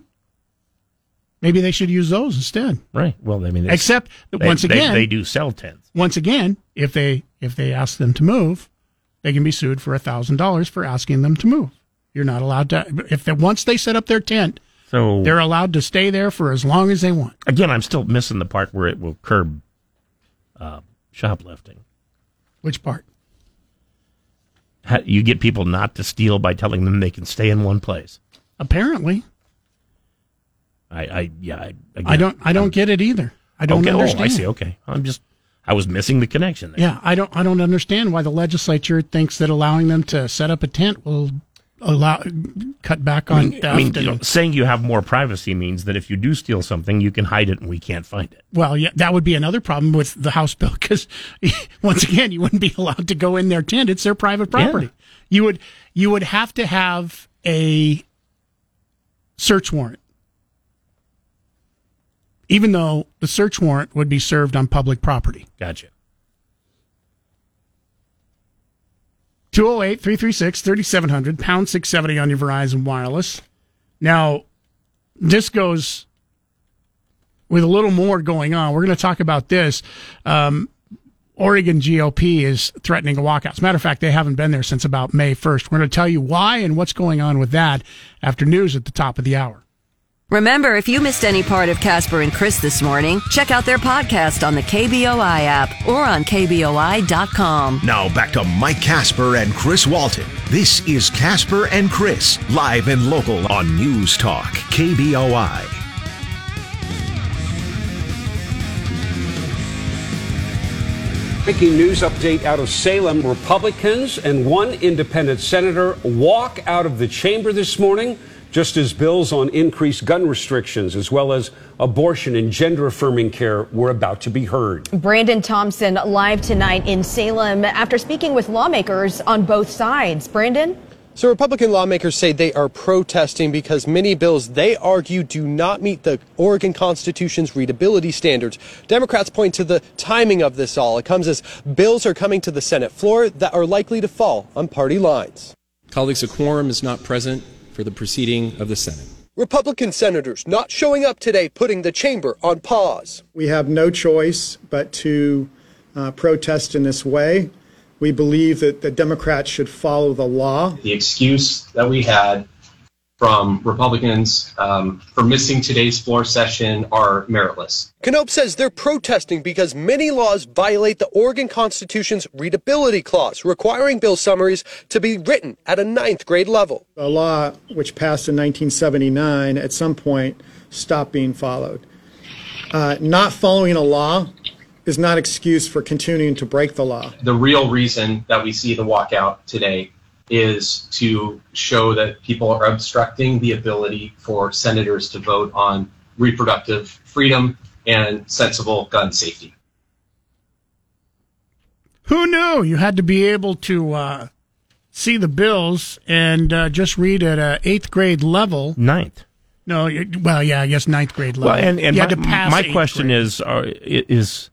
Maybe they should use those instead. Right. Well, I mean, they- Except they- once they- again, they do sell tents. Once again, if they if they ask them to move, they can be sued for thousand dollars for asking them to move. You're not allowed to if they, once they set up their tent, So they're allowed to stay there for as long as they want. again, I'm still missing the part where it will curb uh, shoplifting. Which part? Ha- You get people not to steal by telling them they can stay in one place. Apparently, I, I yeah, I, again, I don't. I don't get it either. I don't okay, understand. Oh, I see. Okay, I'm just. I was missing the connection there. Yeah, I don't. I don't understand why the legislature thinks that allowing them to set up a tent will allow cut back on I mean. I mean, you know, saying you have more privacy means that if you do steal something, you can hide it and we can't find it. well, yeah, that would be another problem with the House bill because once again, you wouldn't be allowed to go in their tent; it's their private property. You would you would have to have a search warrant, even though the search warrant would be served on public property. Gotcha. 208 336 3700, pound 670 on your Verizon Wireless. Now, this goes with a little more going on. We're going to talk about this. Um, Oregon GOP is threatening a walkout. As a matter of fact, they haven't been there since about May 1st. We're going to tell you why and what's going on with that after news at the top of the hour. Remember, if you missed any part of Kasper and Chris this morning, check out their podcast on the KBOI app or on KBOI.com. Now back to Mike Kasper and Chris Walton. This is Kasper and Chris, live and local on News Talk, KBOI. Breaking news update out of Salem. Republicans and one independent senator walk out of the chamber this morning just as bills on increased gun restrictions as well as abortion and gender affirming care were about to be heard. Brandon Thompson live tonight in Salem after speaking with lawmakers on both sides. Brandon? So, Republican lawmakers say they are protesting because many bills they argue do not meet the Oregon Constitution's readability standards. Democrats point to the timing of this all. It comes as bills are coming to the Senate floor that are likely to fall on party lines. Colleagues, a quorum is not present for the proceeding of the Senate. Republican senators not showing up today, putting the chamber on pause. We have no choice but to uh, protest in this way. We believe that the Democrats should follow the law. the excuse that we had from Republicans um, for missing today's floor session are meritless. Knopp says they're protesting because many laws violate the Oregon Constitution's readability clause, requiring bill summaries to be written at a ninth grade level. A law which passed in 1979 at some point stopped being followed. Uh, not following a law is not excuse for continuing to break the law. The real reason that we see the walkout today is to show that people are obstructing the ability for senators to vote on reproductive freedom and sensible gun safety. Who knew you had to be able to uh, see the bills and uh, just read at a eighth grade level? Ninth. No, well, yeah, I guess ninth grade level. Well, and, and you my, had to pass my question grade. is, are, is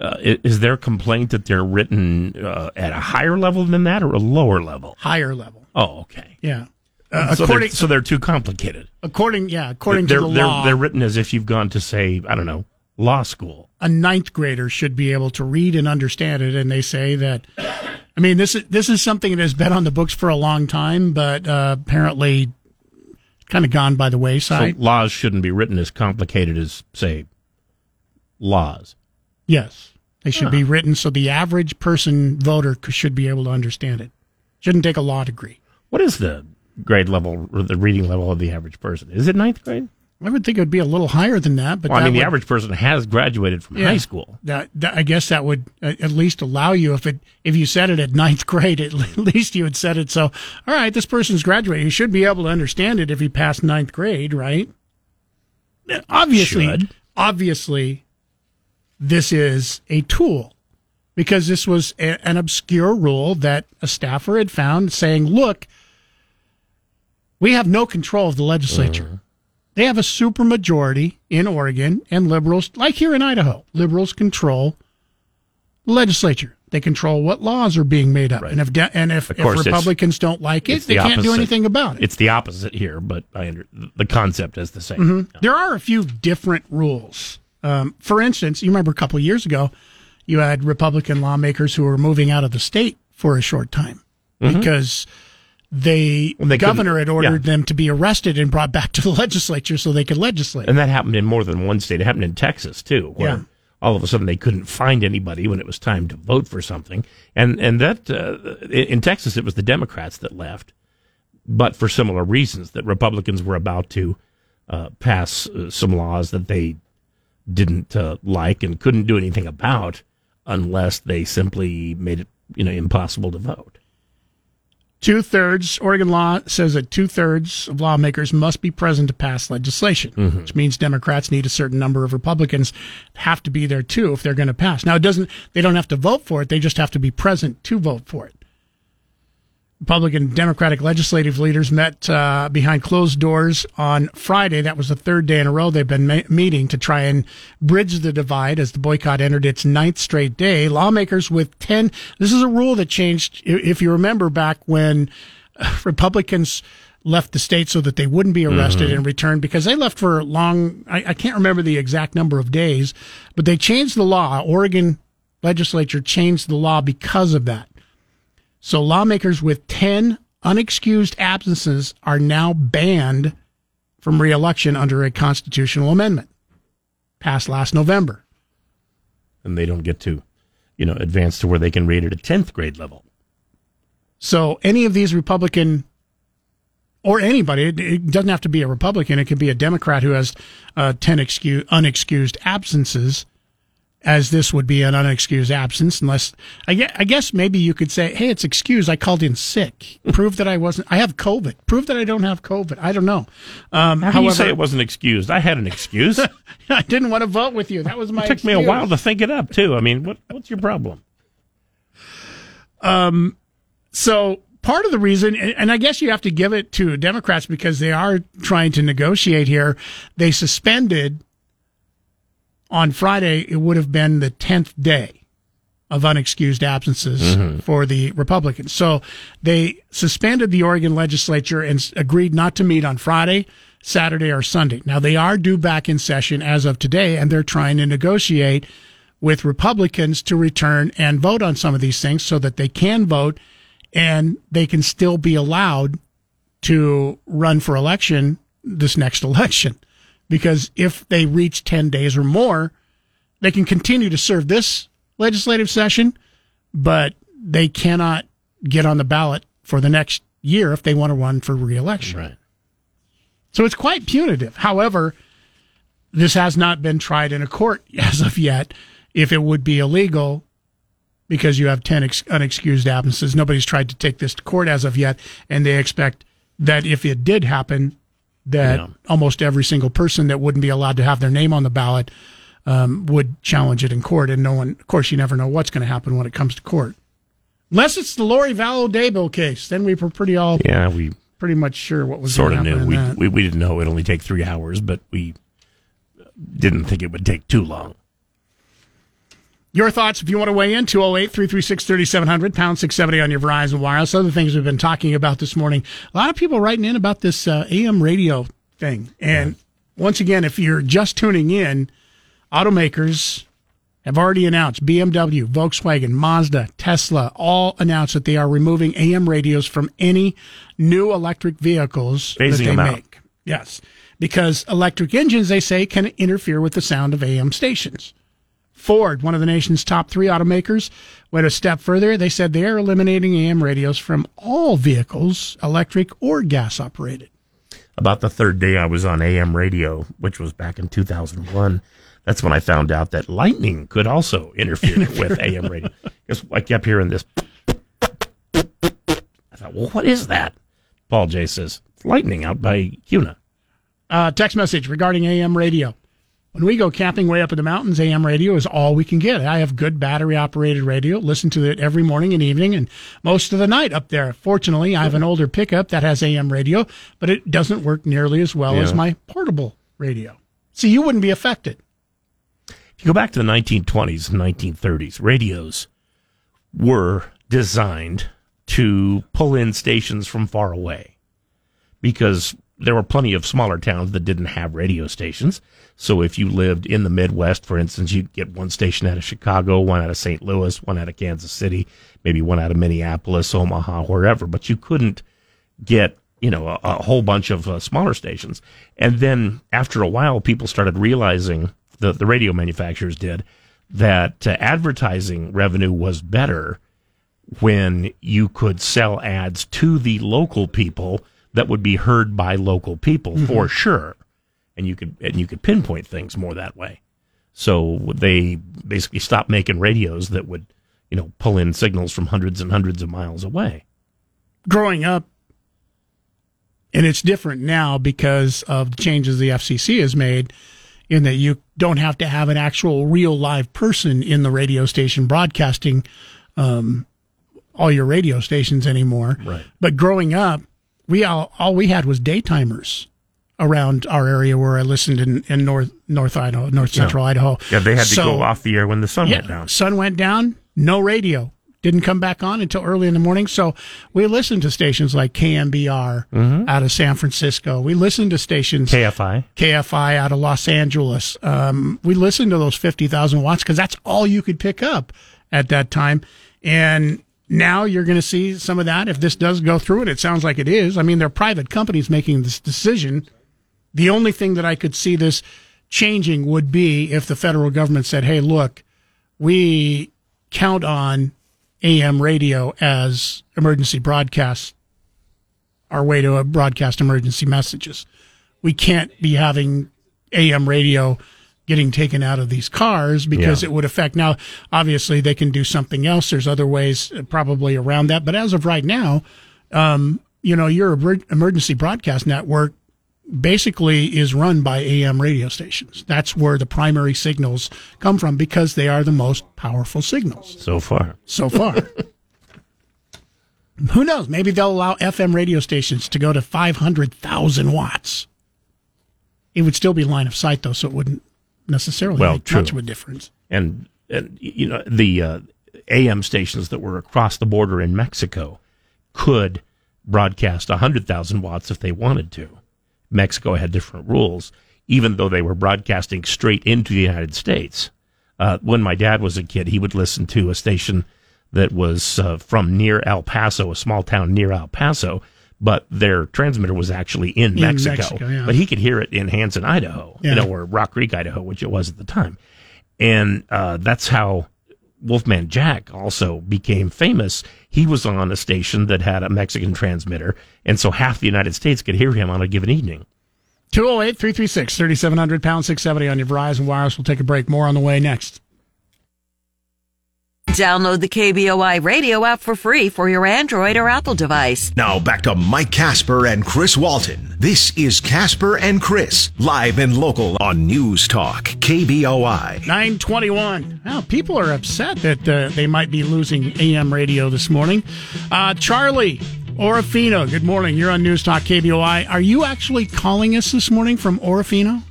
uh, is their complaint that they're written uh, at a higher level than that or a lower level? higher level. Oh, okay. Yeah. Uh, so, according, they're, so they're too complicated. according, yeah, according they're, to the they're, law, they're written as if you've gone to say, I don't know, law school. a ninth grader should be able to read and understand it. And they say that, I mean, this is this is something that has been on the books for a long time, but uh, apparently, kind of gone by the So wayside. laws shouldn't be written as complicated as, say, laws. yes, they should be written so the average person voter should be able to understand it. Shouldn't take a law degree. What is the grade level or the reading level of the average person? Is it ninth grade? I would think it would be a little higher than that, but well, I that mean, the average person has graduated from Yeah. high school. That, that- I guess that would uh, at least allow you if it if you said it at ninth grade, at least you had said it. So, all right, this person's graduated. You should be able to understand it if he passed ninth grade, right? Obviously, Should. obviously, this is a tool because this was a, an obscure rule that a staffer had found, saying, "Look, we have no control of the legislature." They have a supermajority in Oregon, and liberals, like here in Idaho, liberals control the legislature. They control what laws are being made up, and if de- and if, if Republicans don't like it, they the can't do anything about it. It's the opposite here, but I under, the concept is the same. Mhm. There are a few different rules. Um, for instance, you remember a couple of years ago, you had Republican lawmakers who were moving out of the state for a short time Mhm. because they, Well, the governor had ordered yeah. them to be arrested and brought back to the legislature so they could legislate. And that happened in more than one state. It happened in Texas too, where Yeah. all of a sudden they couldn't find anybody when it was time to vote for something. And and that uh, in Texas it was the Democrats that left, but for similar reasons that Republicans were about to uh, pass uh, some laws that they didn't uh, like and couldn't do anything about unless they simply made it you know impossible to vote. Two thirds, Oregon law says that two thirds of lawmakers must be present to pass legislation, Mm-hmm. which means Democrats need a certain number of Republicans have to be there too if they're going to pass. Now, it doesn't, they don't have to vote for it, they just have to be present to vote for it. Republican Democratic legislative leaders met uh, behind closed doors on Friday. That was the third day in a row they've been ma- meeting to try and bridge the divide as the boycott entered its ninth straight day. Lawmakers with 10, this is a rule that changed, if you remember back when uh, Republicans left the state so that they wouldn't be arrested Mhm. and returned because they left for long, I, I can't remember the exact number of days, but they changed the law. Oregon legislature changed the law because of that. So lawmakers with 10 unexcused absences are now banned from reelection under a constitutional amendment passed last November. And they don't get to, you know, advance to where they can rate it a tenth grade level. So any of these Republican or anybody, it, it doesn't have to be a Republican, it could be a Democrat who has uh, 10 excuse, unexcused absences, as this would be an unexcused absence, unless I guess, I guess maybe you could say, hey, it's excused. I called in sick. Prove that I wasn't, I have COVID. Prove that I don't have COVID. I don't know. Um, How can you say it wasn't excused? I had an excuse. I didn't want to vote with you. That was my It took me a while to think it up too. I mean, what what's your problem? Um, so part of the reason, and I guess you have to give it to Democrats because they are trying to negotiate here. They suspended on Friday. It would have been the tenth day of unexcused absences Mhm. for the Republicans. So they suspended the Oregon legislature and agreed not to meet on Friday, Saturday, or Sunday. Now they are due back in session as of today, and they're trying to negotiate with Republicans to return and vote on some of these things so that they can vote and they can still be allowed to run for election this next election. Because if they reach 10 days or more, they can continue to serve this legislative session, but they cannot get on the ballot for the next year if they want to run for reelection. Right. So it's quite punitive. However, this has not been tried in a court as of yet. If it would be illegal because you have 10 ex- unexcused absences, nobody's tried to take this to court as of yet. And they expect that if it did happen, that Yeah. almost every single person that wouldn't be allowed to have their name on the ballot um, would challenge it in court. And no one, of course, you never know what's going to happen when it comes to court. Unless it's the Lori Vallow Daybell case, then we were pretty all Yeah, we pretty much sure what was sort of going to knew. happen. We, we we didn't know it'd only take three hours, but we didn't think it would take too long. Your thoughts, if you want to weigh in, 208 336 3700, pound 670 on your Verizon Wireless. Other things we've been talking about this morning. A lot of people writing in about this uh, AM radio thing. And once again, if you're just tuning in, automakers have already announced BMW, Volkswagen, Mazda, Tesla all announced that they are removing AM radios from any new electric vehicles Phasing that they them out. make. Yes, because electric engines, they say, can interfere with the sound of AM stations. Ford, one of the nation's top three automakers, went a step further. They said they are eliminating AM radios from all vehicles, electric or gas operated. About the third day I was on AM radio, which was back in 2001, that's when I found out that lightning could also interfere with AM radio. Because I kept hearing this. I thought, well, what is that? Paul J says, it's lightning out by Kuna. Uh, text message regarding AM radio. When we go camping way up in the mountains, AM radio is all we can get. I have good battery operated radio. Listen to it every morning and evening and most of the night up there. Fortunately, I have an older pickup that has AM radio, but it doesn't work nearly as well as my portable radio. So you wouldn't be affected. If you go back to the 1920s and 1930s, radios were designed to pull in stations from far away because there were plenty of smaller towns that didn't have radio stations. So if you lived in the Midwest, for instance, you'd get one station out of Chicago, one out of St. Louis, one out of Kansas City, maybe one out of Minneapolis, Omaha, wherever, but you couldn't get you know a, a whole bunch of uh, smaller stations and then after a while people started realizing the the radio manufacturers did that uh, advertising revenue was better when you could sell ads to the local people that would be heard by local people Mm-hmm. for sure, and you could and you could pinpoint things more that way. So they basically stopped making radios that would, you know, pull in signals from hundreds and hundreds of miles away. growing up, and it's different now because of the changes the FCC has made, in that you don't have to have an actual real live person in the radio station broadcasting um, all your radio stations anymore. Right. But growing up, we all all we had was daytimers around our area where I listened in, in North North Idaho, North Central Yeah. Idaho. Yeah, they had to go off the air when the sun yeah, went down. Sun went down, no radio. Didn't come back on until early in the morning. So we listened to stations like KNBR Mhm. out of San Francisco. We listened to stations KFI. KFI out of Los Angeles. Um, we listened to those 50,000 watts because that's all you could pick up at that time. And now you're going to see some of that. If this does go through, and it sounds like it is, I mean, they're private companies making this decision. The only thing that I could see this changing would be if the federal government said, hey, look, we count on AM radio as emergency broadcast, our way to broadcast emergency messages. We can't be having AM radio getting taken out of these cars because Yeah. it would affect. Now, obviously, they can do something else. There's other ways uh, probably around that. But as of right now, um, you know, your emergency broadcast network basically is run by AM radio stations. That's where the primary signals come from because they are the most powerful signals So far. so far. Who knows? Maybe they'll allow FM radio stations to go to 500,000 watts. It would still be line of sight, though, so it wouldn't necessarily Well, make true. much of a difference. and and you know the uh, AM stations that were across the border in Mexico could broadcast 100,000 watts if they wanted to. Mexico had different rules, even though they were broadcasting straight into the United States. Uh, when my dad was a kid, he would listen to a station that was uh, from near El Paso, a small town near El Paso, but their transmitter was actually in, In Mexico. Mexico, yeah. But he could hear it in Hansen, Idaho, Yeah. you know, or Rock Creek, Idaho, which it was at the time. And uh, that's how Wolfman Jack also became famous. He was on a station that had a Mexican transmitter, and so half the United States could hear him on a given evening. 208 336 3700 pound 670 on your Verizon Wireless. We'll take a break. More on the way next. Download the KBOI radio app for free for your Android or Apple device. Now back to Mike Kasper and Chris Walton. This is Kasper and Chris, live and local on News Talk, KBOI. 921. Now, people are upset that uh, they might be losing AM radio this morning. Uh, Charlie Orofino, good morning. You're on News Talk KBOI. Are you actually calling us this morning from Orofino?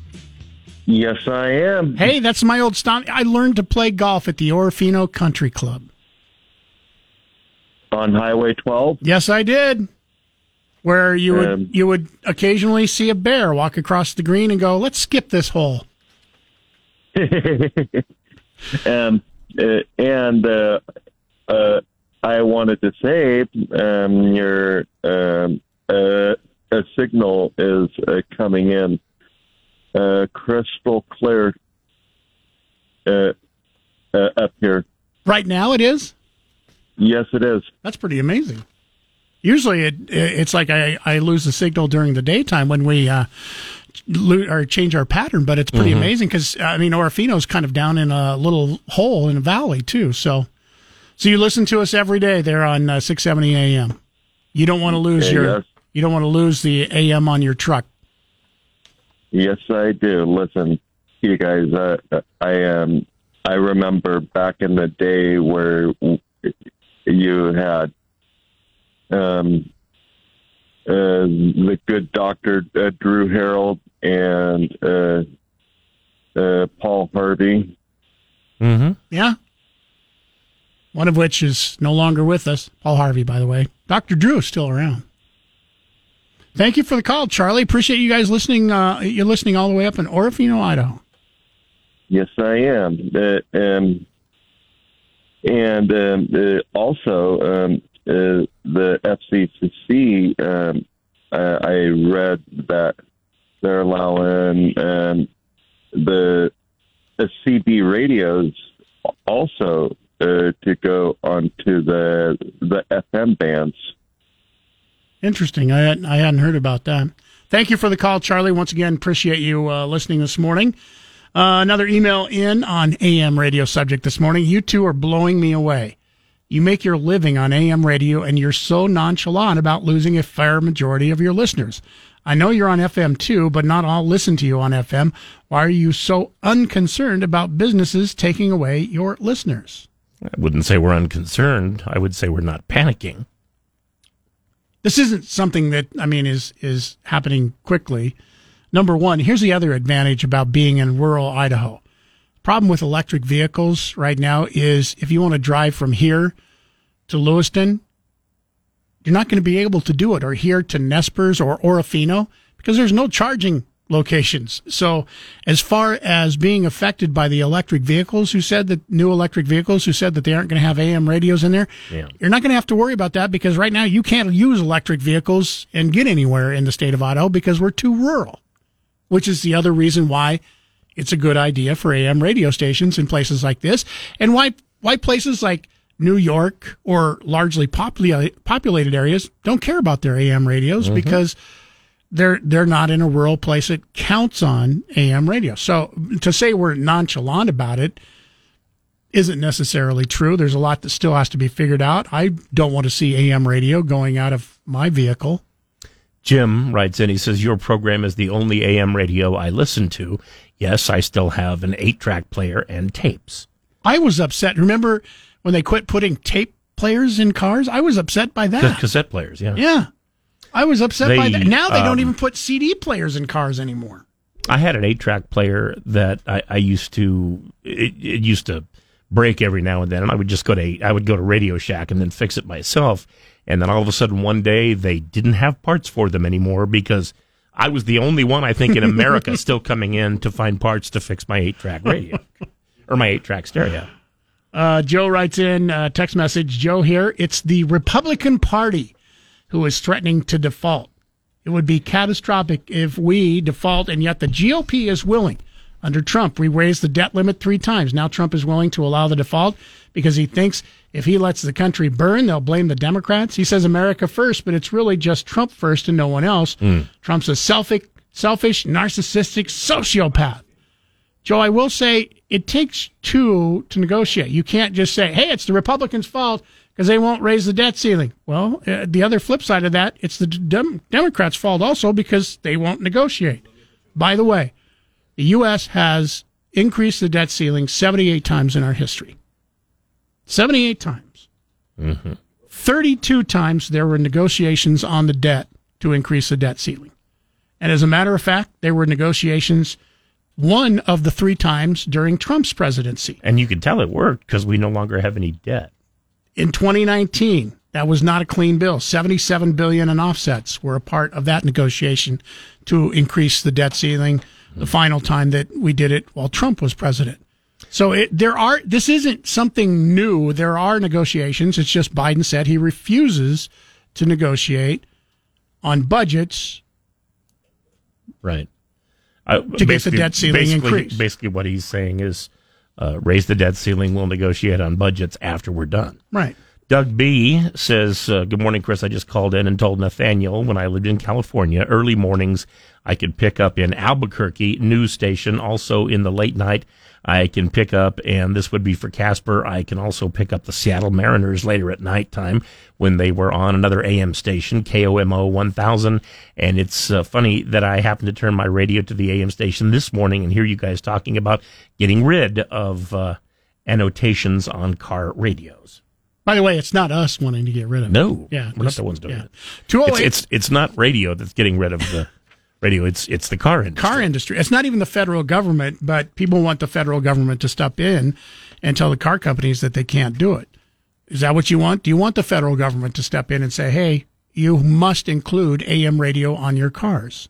Yes, I am. Hey, that's my old stop. I learned to play golf at the Orofino Country Club. On Highway 12? Yes, I did. Where you would Um, you would occasionally see a bear walk across the green and go, "Let's skip this hole." um, uh, and uh, uh, I wanted to say um, your um, uh, a signal is uh, coming in uh, crystal clear uh, uh, up here. Right now, it is. Yes, it is. That's pretty amazing. Usually, it it's like I, I lose the signal during the daytime when we uh, lo- or change our pattern, but it's pretty Mhm. amazing because I mean Orofino's kind of down in a little hole in a valley too. So, so you listen to us every day there on uh, six seventy AM. You don't want to lose your yes. you don't want to lose the AM on your truck. Yes, I do. Listen, you guys, uh, I um, I remember back in the day where you had um, uh, the good doctor uh, Drew Harold and uh, uh, Paul Harvey. Mm-hmm. Yeah. One of which is no longer with us. Paul Harvey, by the way. Dr. Drew is still around. Thank you for the call, Charlie. Appreciate you guys listening. Uh, you're listening all the way up in Orofino, Idaho. Yes, I am. Uh, um, and um, uh, also, um, uh, the FCCC, um, uh, I read that they're allowing um, the, the CB radios also uh, to go onto the the FM bands. Interesting. I hadn't, I hadn't heard about that. Thank you for the call, Charlie. Once again, appreciate you uh, listening this morning. Uh, another email in on AM radio subject this morning. You two are blowing me away. You make your living on AM radio and you're so nonchalant about losing a fair majority of your listeners. I know you're on FM too, but not all listen to you on FM. Why are you so unconcerned about businesses taking away your listeners? I wouldn't say we're unconcerned. I would say we're not panicking. This isn't something that I mean is is happening quickly. Number one, here's the other advantage about being in rural Idaho. Problem with electric vehicles right now is if you want to drive from here to Lewiston, you're not going to be able to do it, or here to Nezperce or Orofino, because there's no charging locations. So, as far as being affected by the electric vehicles, who said that new electric vehicles, who said that they aren't going to have AM radios in there, Yeah. you're not going to have to worry about that because right now you can't use electric vehicles and get anywhere in the state of Idaho because we're too rural, which is the other reason why it's a good idea for AM radio stations in places like this, and why why places like New York or largely popula- populated areas don't care about their AM radios Mhm. because they're they're not in a rural place that counts on AM radio. So to say we're nonchalant about it isn't necessarily true. There's a lot that still has to be figured out. I don't want to see AM radio going out of my vehicle. Jim writes in, he says, Your program is the only AM radio I listen to. Yes, I still have an eight track player and tapes. I was upset. Remember when they quit putting tape players in cars? I was upset by that. Cas- Cassette players, yeah. Yeah. I was upset by that. Now they don't um, even put CD players in cars anymore. I had an eight track player that I, I used to, it, it used to break every now and then. And I would just go to, I would go to Radio Shack and then fix it myself. And then all of a sudden one day they didn't have parts for them anymore because I was the only one, I think, in America still coming in to find parts to fix my eight track radio or my eight track stereo. Uh, Joe writes in uh, text message. Joe here. It's the Republican Party who is threatening to default. It would be catastrophic if we default, and yet the GOP is willing. Under Trump, we raised the debt limit three times. Now Trump is willing to allow the default because he thinks if he lets the country burn, they'll blame the Democrats. He says America first, but it's really just Trump first and no one else. Hmm. Trump's a selfish, selfish, narcissistic sociopath. Joe, I will say it takes two to negotiate. You can't just say, hey, it's the Republicans' fault because they won't raise the debt ceiling. Well, uh, the other flip side of that, it's the Dem- Democrats' fault also because they won't negotiate. By the way, the U.S. has increased the debt ceiling 78 times in our history. 78 times. Mm-hmm. 32 times there were negotiations on the debt to increase the debt ceiling. And as a matter of fact, there were negotiations one of the three times during Trump's presidency. And you can tell it worked because we no longer have any debt. In 2019, that was not a clean bill. 77 billion in offsets were a part of that negotiation to increase the debt ceiling the final time that we did it while Trump was president. So it, there are this isn't something new. There are negotiations. It's just Biden said he refuses to negotiate on budgets Right. Uh, To get the debt ceiling basically, increased. Basically, what he's saying is uh, raise the debt ceiling. We'll negotiate on budgets after we're done. right. Doug B says, uh, Good morning, Chris. I just called in and told Nathaniel when I lived in California, early mornings I could pick up in Albuquerque news station. Also in the late night, I can pick up, and this would be for Kasper. I can also pick up the Seattle Mariners later at nighttime when they were on another AM station, KOMO 1000. And it's uh, funny that I happened to turn my radio to the AM station this morning and hear you guys talking about getting rid of uh, annotations on car radios. By the way, it's not us wanting to get rid of it. No, Yeah. we're not the ones doing yeah. it. 208 It's, it's it's not radio that's getting rid of the radio. It's it's the car industry. car industry. It's not even the federal government, but people want the federal government to step in and tell the car companies that they can't do it. Is that what you want? Do you want the federal government to step in and say, "Hey, you must include AM radio on your cars"?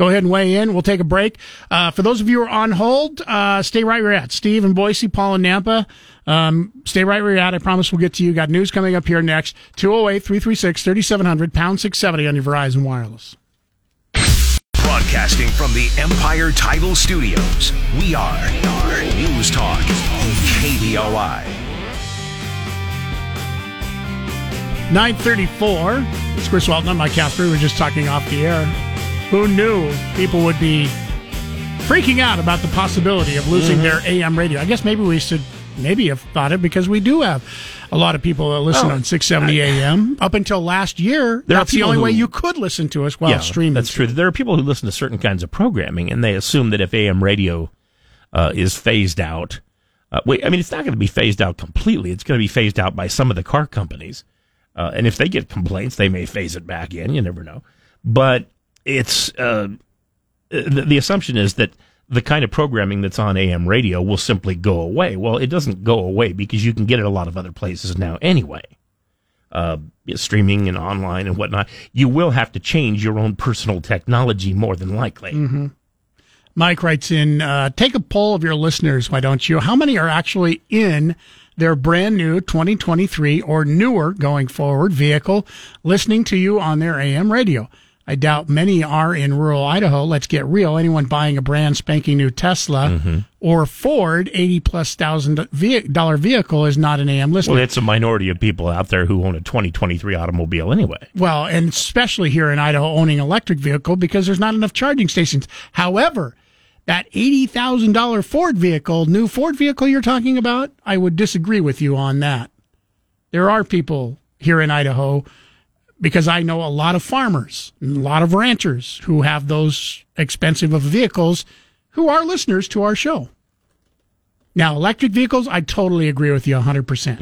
Go ahead and weigh in. We'll take a break. Uh, for those of you who are on hold, uh, stay right where you're at. Steve and Boise, Paul and Nampa, um, stay right where you're at. I promise we'll get to you. Got news coming up here next. 208 336 3700, pound 670 on your Verizon Wireless. Broadcasting from the Empire Title Studios, we are News Talk KBOI. 934. It's Chris Walton. I'm Mike Kasper. We were just talking off the air. Who knew people would be freaking out about the possibility of losing Mhm. their AM radio? I guess maybe we should maybe have thought it because we do have a lot of people that listen Oh, on 670 AM. Up until last year, There that's the only way you could listen to us while streaming. That's true. There are people who listen to certain kinds of programming, and they assume that if AM radio uh, is phased out, uh, wait, I mean, it's not going to be phased out completely. It's going to be phased out by some of the car companies, uh, and if they get complaints, they may phase it back in. You never know. But it's uh, the, the assumption is that the kind of programming that's on AM radio will simply go away. Well, it doesn't go away because you can get it a lot of other places now anyway uh, streaming and online and whatnot, you will have to change your own personal technology more than likely. hmm Mike writes in, uh, take a poll of your listeners, why don't you? How many are actually in their brand new 2023 or newer going forward vehicle listening to you on their AM radio? I doubt many are in rural Idaho. Let's get real. Anyone buying a brand spanking new Tesla Mm-hmm. or Ford 80 plus thousand dollar vehicle is not an AM listener. Well, it's a minority of people out there who own a 2023 automobile anyway. Well, and especially here in Idaho, owning electric vehicle because there's not enough charging stations. However, that eighty thousand dollar Ford vehicle, new Ford vehicle you're talking about, I would disagree with you on that. There are people here in Idaho because I know a lot of farmers, and a lot of ranchers who have those expensive of vehicles who are listeners to our show. Now, electric vehicles, I totally agree with you 100%.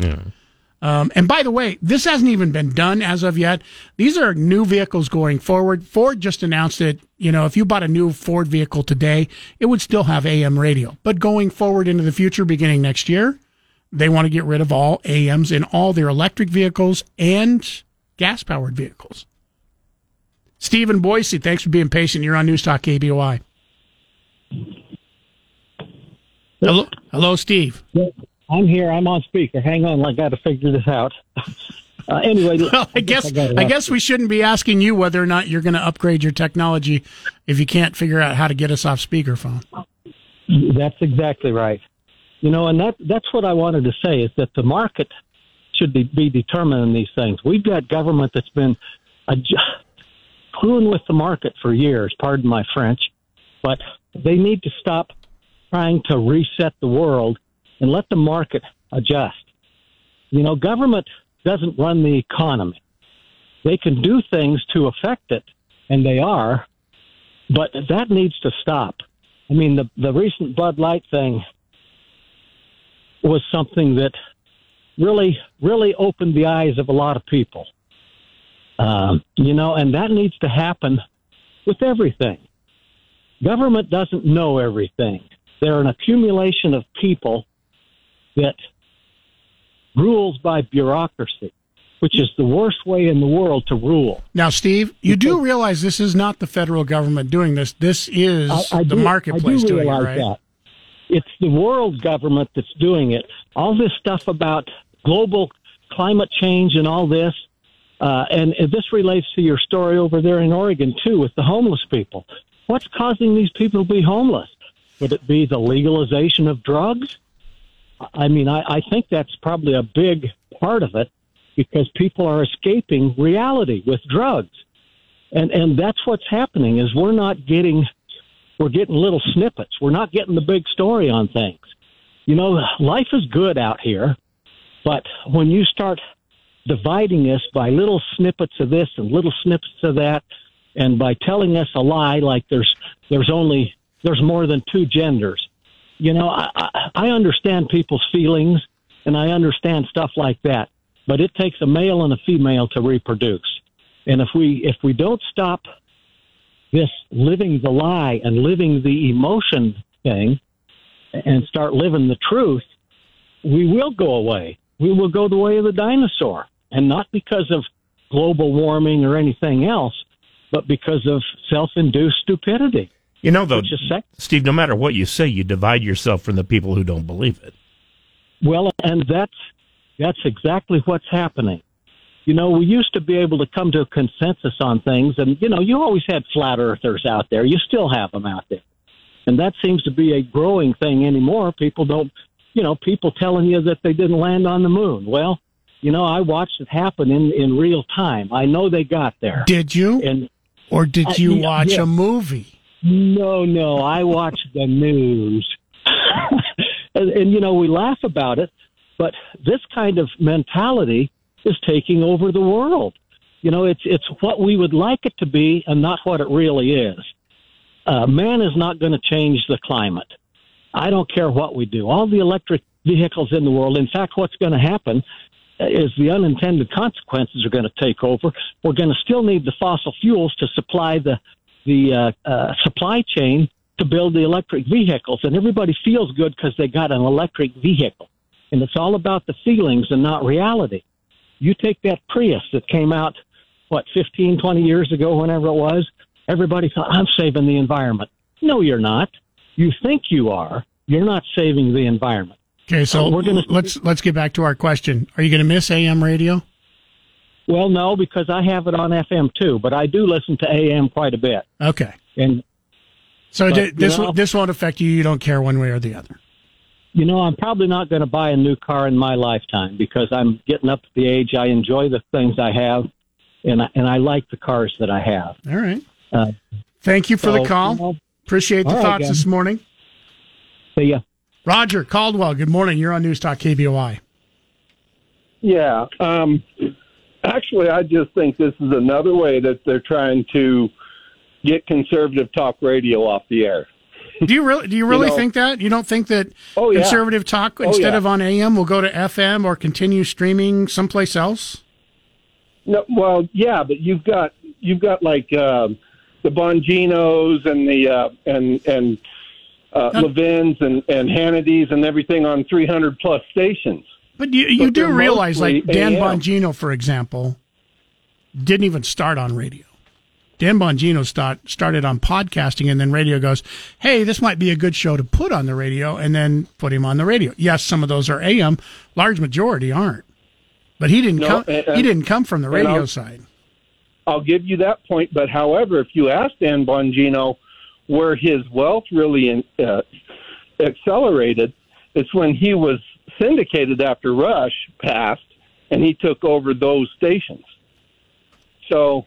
Um, and by the way, this hasn't even been done as of yet. These are new vehicles going forward. Ford just announced that, you know, if you bought a new Ford vehicle today, it would still have AM radio. But going forward into the future, beginning next year, they want to get rid of all AMs in all their electric vehicles and gas powered vehicles. Stephen Boise, thanks for being patient. You're on News Talk KBOI. Hello, hello, Steve. I'm here. I'm on speaker. Hang on, I got to figure this out. Uh, anyway, Well, I guess I guess we shouldn't be asking you whether or not you're going to upgrade your technology if you can't figure out how to get us off speakerphone. That's exactly right. You know, and that that's what I wanted to say is that the market should be, be determining these things. We've got government that's been screwing with the market for years. Pardon my French, but they need to stop trying to reset the world and let the market adjust. You know, government doesn't run the economy. They can do things to affect it, and they are, but that needs to stop. I mean, the the recent Bud Light thing was something that really, really opened the eyes of a lot of people. Um, you know, and that needs to happen with everything. Government doesn't know everything. They're an accumulation of people that rules by bureaucracy, which is the worst way in the world to rule. Now, Steve, you do realize this is not the federal government doing this. This is I- I the do- marketplace I do doing it, realize right? that. It's the world government that's doing it. All this stuff about global climate change and all this, uh, and this relates to your story over there in Oregon too, with the homeless people. What's causing these people to be homeless? Would it be the legalization of drugs? I mean, I, I think that's probably a big part of it because people are escaping reality with drugs. And and that's what's happening is we're not getting we're getting little snippets. We're not getting the big story on things. You know, life is good out here, but when you start dividing us by little snippets of this and little snippets of that, and by telling us a lie like there's there's only there's more than two genders. You know, I, I, understand people's feelings and I understand stuff like that, but it takes a male and a female to reproduce. And if we if we don't stop this living the lie and living the emotion thing and start living the truth, we will go away. We will go the way of the dinosaur. And not because of global warming or anything else, but because of self induced stupidity. You know, though, Steve, no matter what you say, you divide yourself from the people who don't believe it. Well, and that's that's exactly what's happening. you know, we used to be able to come to a consensus on things, and you know, you always had flat earthers out there. You still have them out there, and that seems to be a growing thing anymore. People don't, you know, people telling you that they didn't land on the moon. Well, you know, I watched it happen in in real time. I know they got there. Did you? And or did you yeah, watch yeah. a movie? No, no, I watched the news. and, and, you know, we laugh about it, but this kind of mentality is taking over the world. You know, it's, it's what we would like it to be and not what it really is. Uh, man is not going to change the climate. I don't care what we do. All the electric vehicles in the world, in fact, what's going to happen is the unintended consequences are going to take over. We're going to still need the fossil fuels to supply the the uh, uh, supply chain to build the electric vehicles, and everybody feels good because they got an electric vehicle, and it's all about the feelings and not reality. You take that Prius that came out what 15, 20 years ago, whenever it was. Everybody thought I'm saving the environment. No, you're not. You think you are. You're not saving the environment. Okay, so we're gonna- let's let's get back to our question. Are you going to miss AM radio? Well, no, because I have it on FM too, but I do listen to AM quite a bit. Okay. And So But, you this know- won't- this won't affect you. You don't care one way or the other. You know, I'm probably not going to buy a new car in my lifetime because I'm getting up to the age I enjoy the things I have, and I, and I like the cars that I have. All right. Uh, Thank you for so, the call. you know, Appreciate the all right, thoughts guys. this morning. See ya. Roger Caldwell. Good morning. You're on News Talk KBOI. Yeah. Um, actually, I just think this is another way that they're trying to get conservative talk radio off the air. Do you really? Do you really know- think that? You don't think that Oh, yeah. conservative talk Oh, instead yeah. of on AM will go to FM or continue streaming someplace else? No, well, yeah, but you've got you've got like um the Bonginos and the uh, and and uh, Levins and and Hannity's and everything on 300 plus stations. But you you But do realize, like Dan AM. Bongino, for example, didn't even start on radio. Dan Bongino start, started on podcasting, and then radio goes, "Hey, this might be a good show to put on the radio," and then put him on the radio. Yes, some of those are AM, large majority aren't. But he didn't No, come. and- he didn't come from the radio side. I'll give you that point. But however, if you ask Dan Bongino where his wealth really in, uh, accelerated, it's when he was syndicated after Rush passed and he took over those stations. So,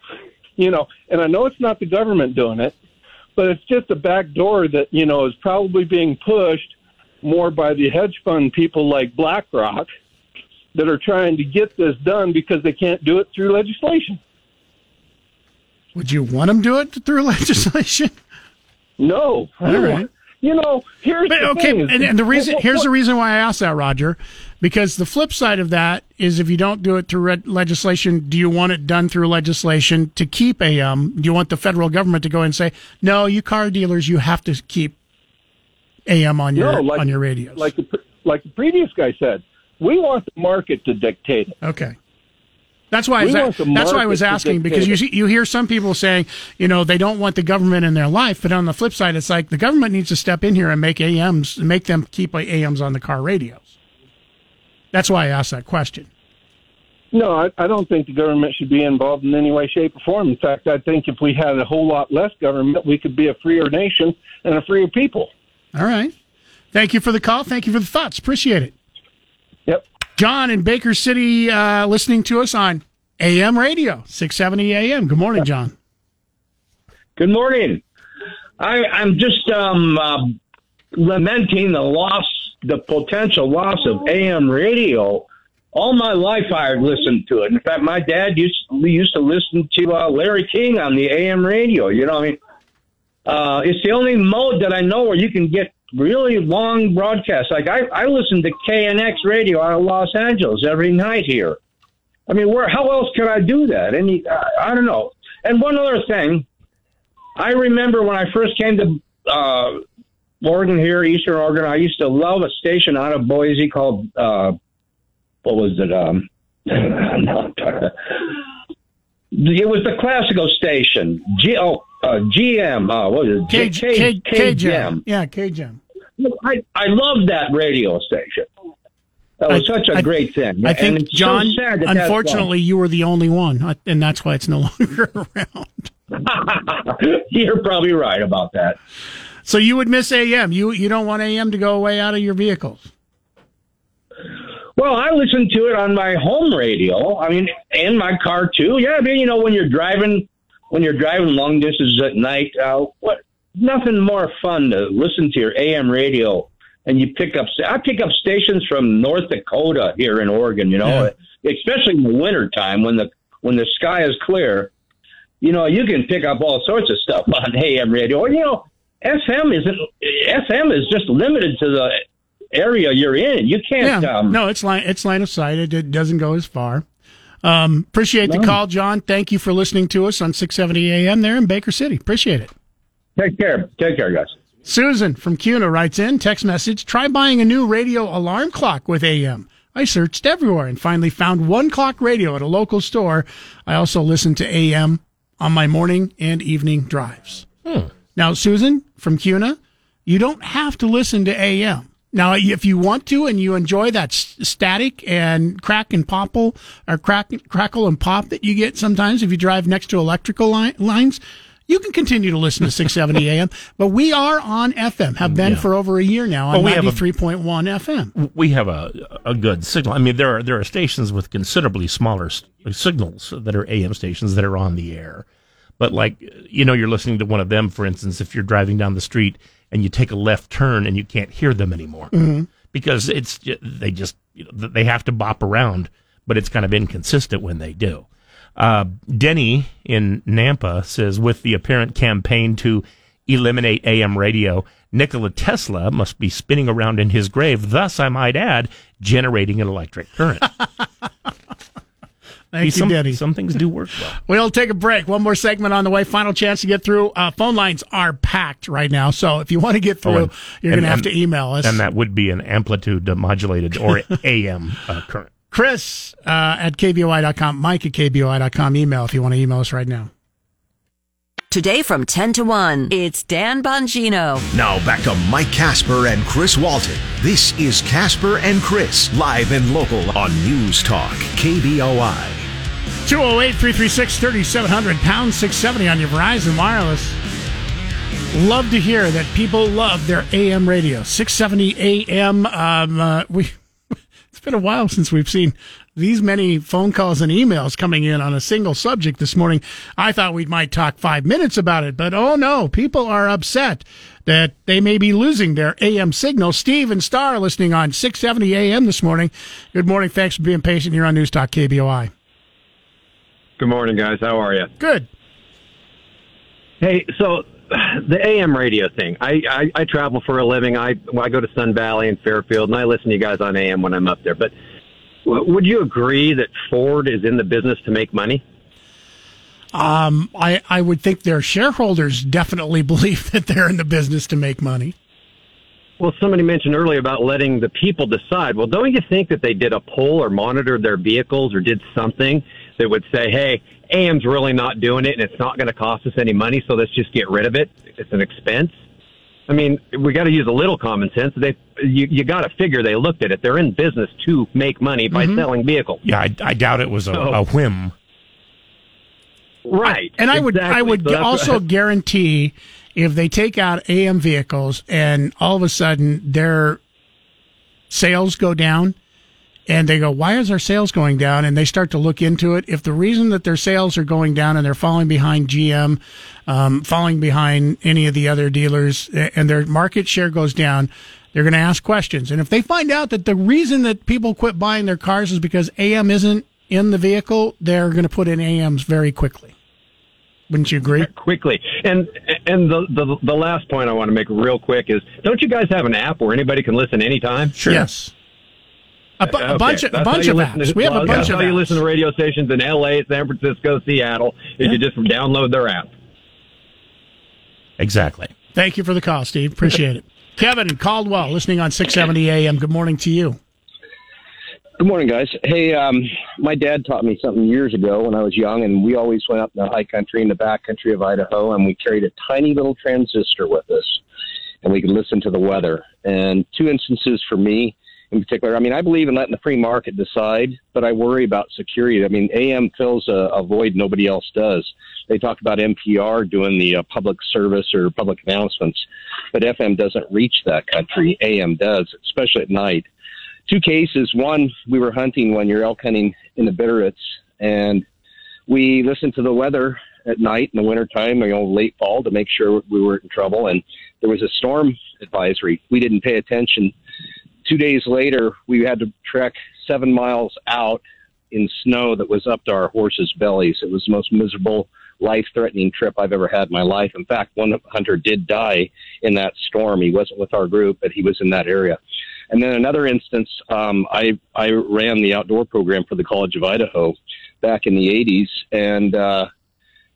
you know, and I know it's not the government doing it, but it's just a back door that, you know, is probably being pushed more by the hedge fund people like BlackRock that are trying to get this done because they can't do it through legislation. Would you want them to do it through legislation? No. All right. You know, here's But the okay, thing and, and the reason here's what- the reason why I asked that, Roger, because the flip side of that is if you don't do it through red legislation, do you want it done through legislation to keep AM? Um, do you want the federal government to go and say, no, you car dealers, you have to keep AM on your no, like, on your radios? Like the like the previous guy said, we want the market to dictate it. Okay. That's why I was, We want the that's why I was asking because you see, you hear some people saying you know they don't want the government in their life, but on the flip side, it's like the government needs to step in here and make AMs make them keep AMs on the car radios. That's why I asked that question. No, I, I don't think the government should be involved in any way, shape, or form. In fact, I think if we had a whole lot less government, we could be a freer nation and a freer people. All right. Thank you for the call. Thank you for the thoughts. Appreciate it. John in Baker City uh, listening to us on AM radio, 670 AM. Good morning, John. Good morning. I, I'm just um, uh, lamenting the loss, the potential loss of AM radio. All my life, I listened to it. In fact, my dad used used to listen to uh, Larry King on the AM radio. You know, what I mean, uh, it's the only mode that I know where you can get really long broadcasts. Like I, I listen to KNX radio out of Los Angeles every night here. I mean, where? How else could I do that? Any? I, I don't know. And one other thing, I remember when I first came to uh, Oregon here, Eastern Oregon. I used to love a station out of Boise called uh, what was it? Um, no, it was the classical station. G oh uh, GM. Uh, what was it? K, K, K, KGM. Yeah, KGM. I I love that radio station. That was I- such a I- great thing. I And think, so John, sad that unfortunately, you were the only one, and that's why it's no longer around. You're probably right about that. So you would miss AM. You you don't want AM to go away out of your vehicles. Well, I listen to it on my home radio. I mean, in my car too. Yeah, I mean, you know, when you're driving, when you're driving long distances at night, uh, what? Nothing more fun to listen to your AM radio, and you pick up. I pick up stations from North Dakota here in Oregon. You know, especially in the winter time when the when the sky is clear. You know, you can pick up all sorts of stuff on AM radio. Or, you know, FM isn't. FM is just limited to the area you're in. You can't. Yeah. Um, no, it's line it's line of sight. It, it doesn't go as far. Um, appreciate the call, John. Thank you for listening to us on 670 AM there in Baker City. Appreciate it. Take care. Take care, guys. Susan from Kuna writes in text message try buying a new radio alarm clock with AM. I searched everywhere and finally found one clock radio at a local store. I also listen to AM on my morning and evening drives. Hmm. Now, Susan from Kuna, you don't have to listen to AM. Now, if you want to and you enjoy that s- static and crack and popple or crack, crackle and pop that you get sometimes if you drive next to electrical li- lines, you can continue to listen to 670 AM. But we are on FM, have been Yeah. for over a year now on we 93.1 FM. we have a a good signal. I mean, there are there are stations with considerably smaller s- signals that are AM stations that are on the air. But like you know, you're listening to one of them, for instance, if you're driving down the street and you take a left turn and you can't hear them anymore Mhm. because it's they just you know, they have to bop around, but it's kind of inconsistent when they do. Uh, Denny in Nampa says, with the apparent campaign to eliminate AM radio, Nikola Tesla must be spinning around in his grave. Thus, I might add, generating an electric current. Thank you, some, Denny. Some things do work well. We'll take a break. One more segment on the way. Final chance to get through. Uh, phone lines are packed right now. So if you want to get through, Oh, and- you're going to have to email us. And that would be an amplitude modulated or AM uh, current. Chris uh, at KBOI.com, Mike at KBOI.com. Email if you want to email us right now. Today from 10 to 1, it's Dan Bongino. Now back to Mike Kasper and Chris Walton. This is Kasper and Chris, live and local on News Talk, KBOI. 208 336 3700, pound 670 on your Verizon Wireless. Love to hear that people love their AM radio. 670 AM. Um, uh, we, it's been a while since we've seen these many phone calls and emails coming in on a single subject this morning. I thought we might talk five minutes about it, but oh no, people are upset that they may be losing their AM signal. Steve and Star listening on 670 AM this morning. Good morning. Thanks for being patient here on News Talk KBOI. Good morning, guys. How are you? Good. Hey, so the AM radio thing. I, I, I travel for a living. I I go to Sun Valley and Fairfield, and I listen to you guys on AM when I'm up there. But w- would you agree that Ford is in the business to make money? Um, I, I would think their shareholders definitely believe that they're in the business to make money. Well, somebody mentioned earlier about letting the people decide. Well, don't you think that they did a poll or monitored their vehicles or did something that would say, hey, AM's really not doing it and it's not going to cost us any money, so let's just get rid of it. It's an expense. I mean, we got to use a little common sense. They, you, you got to figure they looked at it. They're in business to make money by Mhm. selling vehicles. Yeah, I, I doubt it was a, So- a whim. Right. And I would I would So also guarantee if they take out AM vehicles and all of a sudden their sales go down and they go, why is our sales going down? And they start to look into it. If the reason that their sales are going down and they're falling behind GM, um, falling behind any of the other dealers, and their market share goes down, they're going to ask questions. And if they find out that the reason that people quit buying their cars is because AM isn't in the vehicle, they're going to put in AMs very quickly. Wouldn't you agree? quickly. And and the, the the last point I want to make real quick is, don't you guys have an app where anybody can listen anytime? Sure. Yes. A, bu- a bunch of a bunch of listen apps. to- we have a bunch that's of how you listen to radio stations in L.A., San Francisco, Seattle. Is you just download their app. Exactly. Thank you for the call, Steve. Appreciate it. Kevin Caldwell, listening on 670 AM. Good morning to you. Good morning, guys. Hey, um, my dad taught me something years ago when I was young, and we always went up in the high country, in the back country of Idaho, and we carried a tiny little transistor with us, and we could listen to the weather. And two instances for me in particular. I mean, I believe in letting the free market decide, but I worry about security. I mean, AM fills a, a void nobody else does. They talk about NPR doing the uh, public service or public announcements, but FM doesn't reach that country. AM does, especially at night. Two cases. One, we were hunting one year, elk hunting in the Bitterroots, and we listened to the weather at night in the wintertime, you know, late fall to make sure we weren't in trouble. And there was a storm advisory. We didn't pay attention two days later, we had to trek seven miles out in snow that was up to our horses' bellies. It was the most miserable, life threatening trip I've ever had in my life. In fact, one hunter did die in that storm. He wasn't with our group, but he was in that area. And then another instance, um, I, I ran the outdoor program for the College of Idaho back in the 80s, and uh,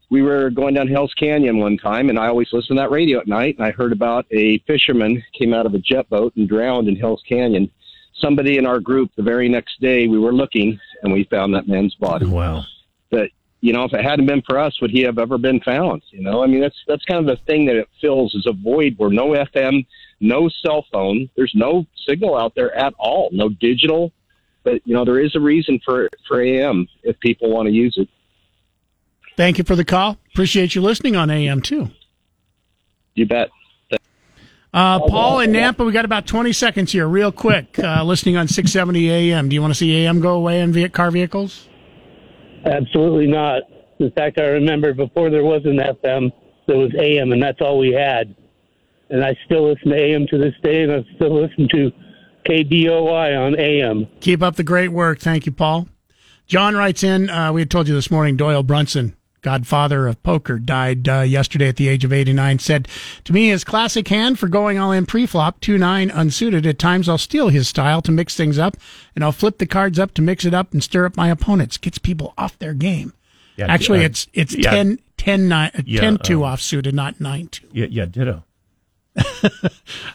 we were going down Hell's Canyon one time, and I always listen to that radio at night. And I heard about a fisherman came out of a jet boat and drowned in Hell's Canyon. Somebody in our group, the very next day, we were looking and we found that man's body. Wow. But you know, if it hadn't been for us, would he have ever been found? You know, I mean, that's that's kind of the thing that it fills is a void where no FM, no cell phone, there's no signal out there at all, no digital. But you know, there is a reason for for AM if people want to use it. Thank you for the call. Appreciate you listening on AM too. You bet. Uh, Paul in Nampa, we got about 20 seconds here, real quick. Uh, listening on 670 AM. Do you want to see AM go away in ve- car vehicles? Absolutely not. In fact, I remember before there was an FM, there was AM, and that's all we had. And I still listen to AM to this day, and I still listen to KBOI on AM. Keep up the great work. Thank you, Paul. John writes in, uh, we had told you this morning, Doyle Brunson, godfather of poker, died uh, yesterday at the age of 89. Said, to me, his classic hand for going all in pre-flop, 2-9 unsuited. At times I'll steal his style to mix things up, and I'll flip the cards up to mix it up and stir up my opponents. Gets people off their game. Yeah, Actually, uh, it's it's yeah. 10, 10, 9, uh, Yeah, 10 2 um, off suited, not 9 2. Yeah, yeah, ditto.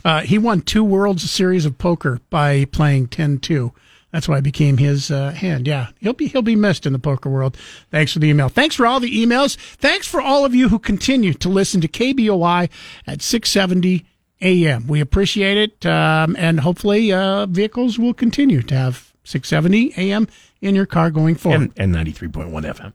Uh, he won two World Series of Poker by playing 10-2. That's why I became his uh, hand. Yeah, he'll be he'll be missed in the poker world. Thanks for the email. Thanks for all the emails. Thanks for all of you who continue to listen to KBOI at 670 a.m. We appreciate it, um, and hopefully uh, vehicles will continue to have 670 a.m. in your car going forward. And, and 93.1 FM.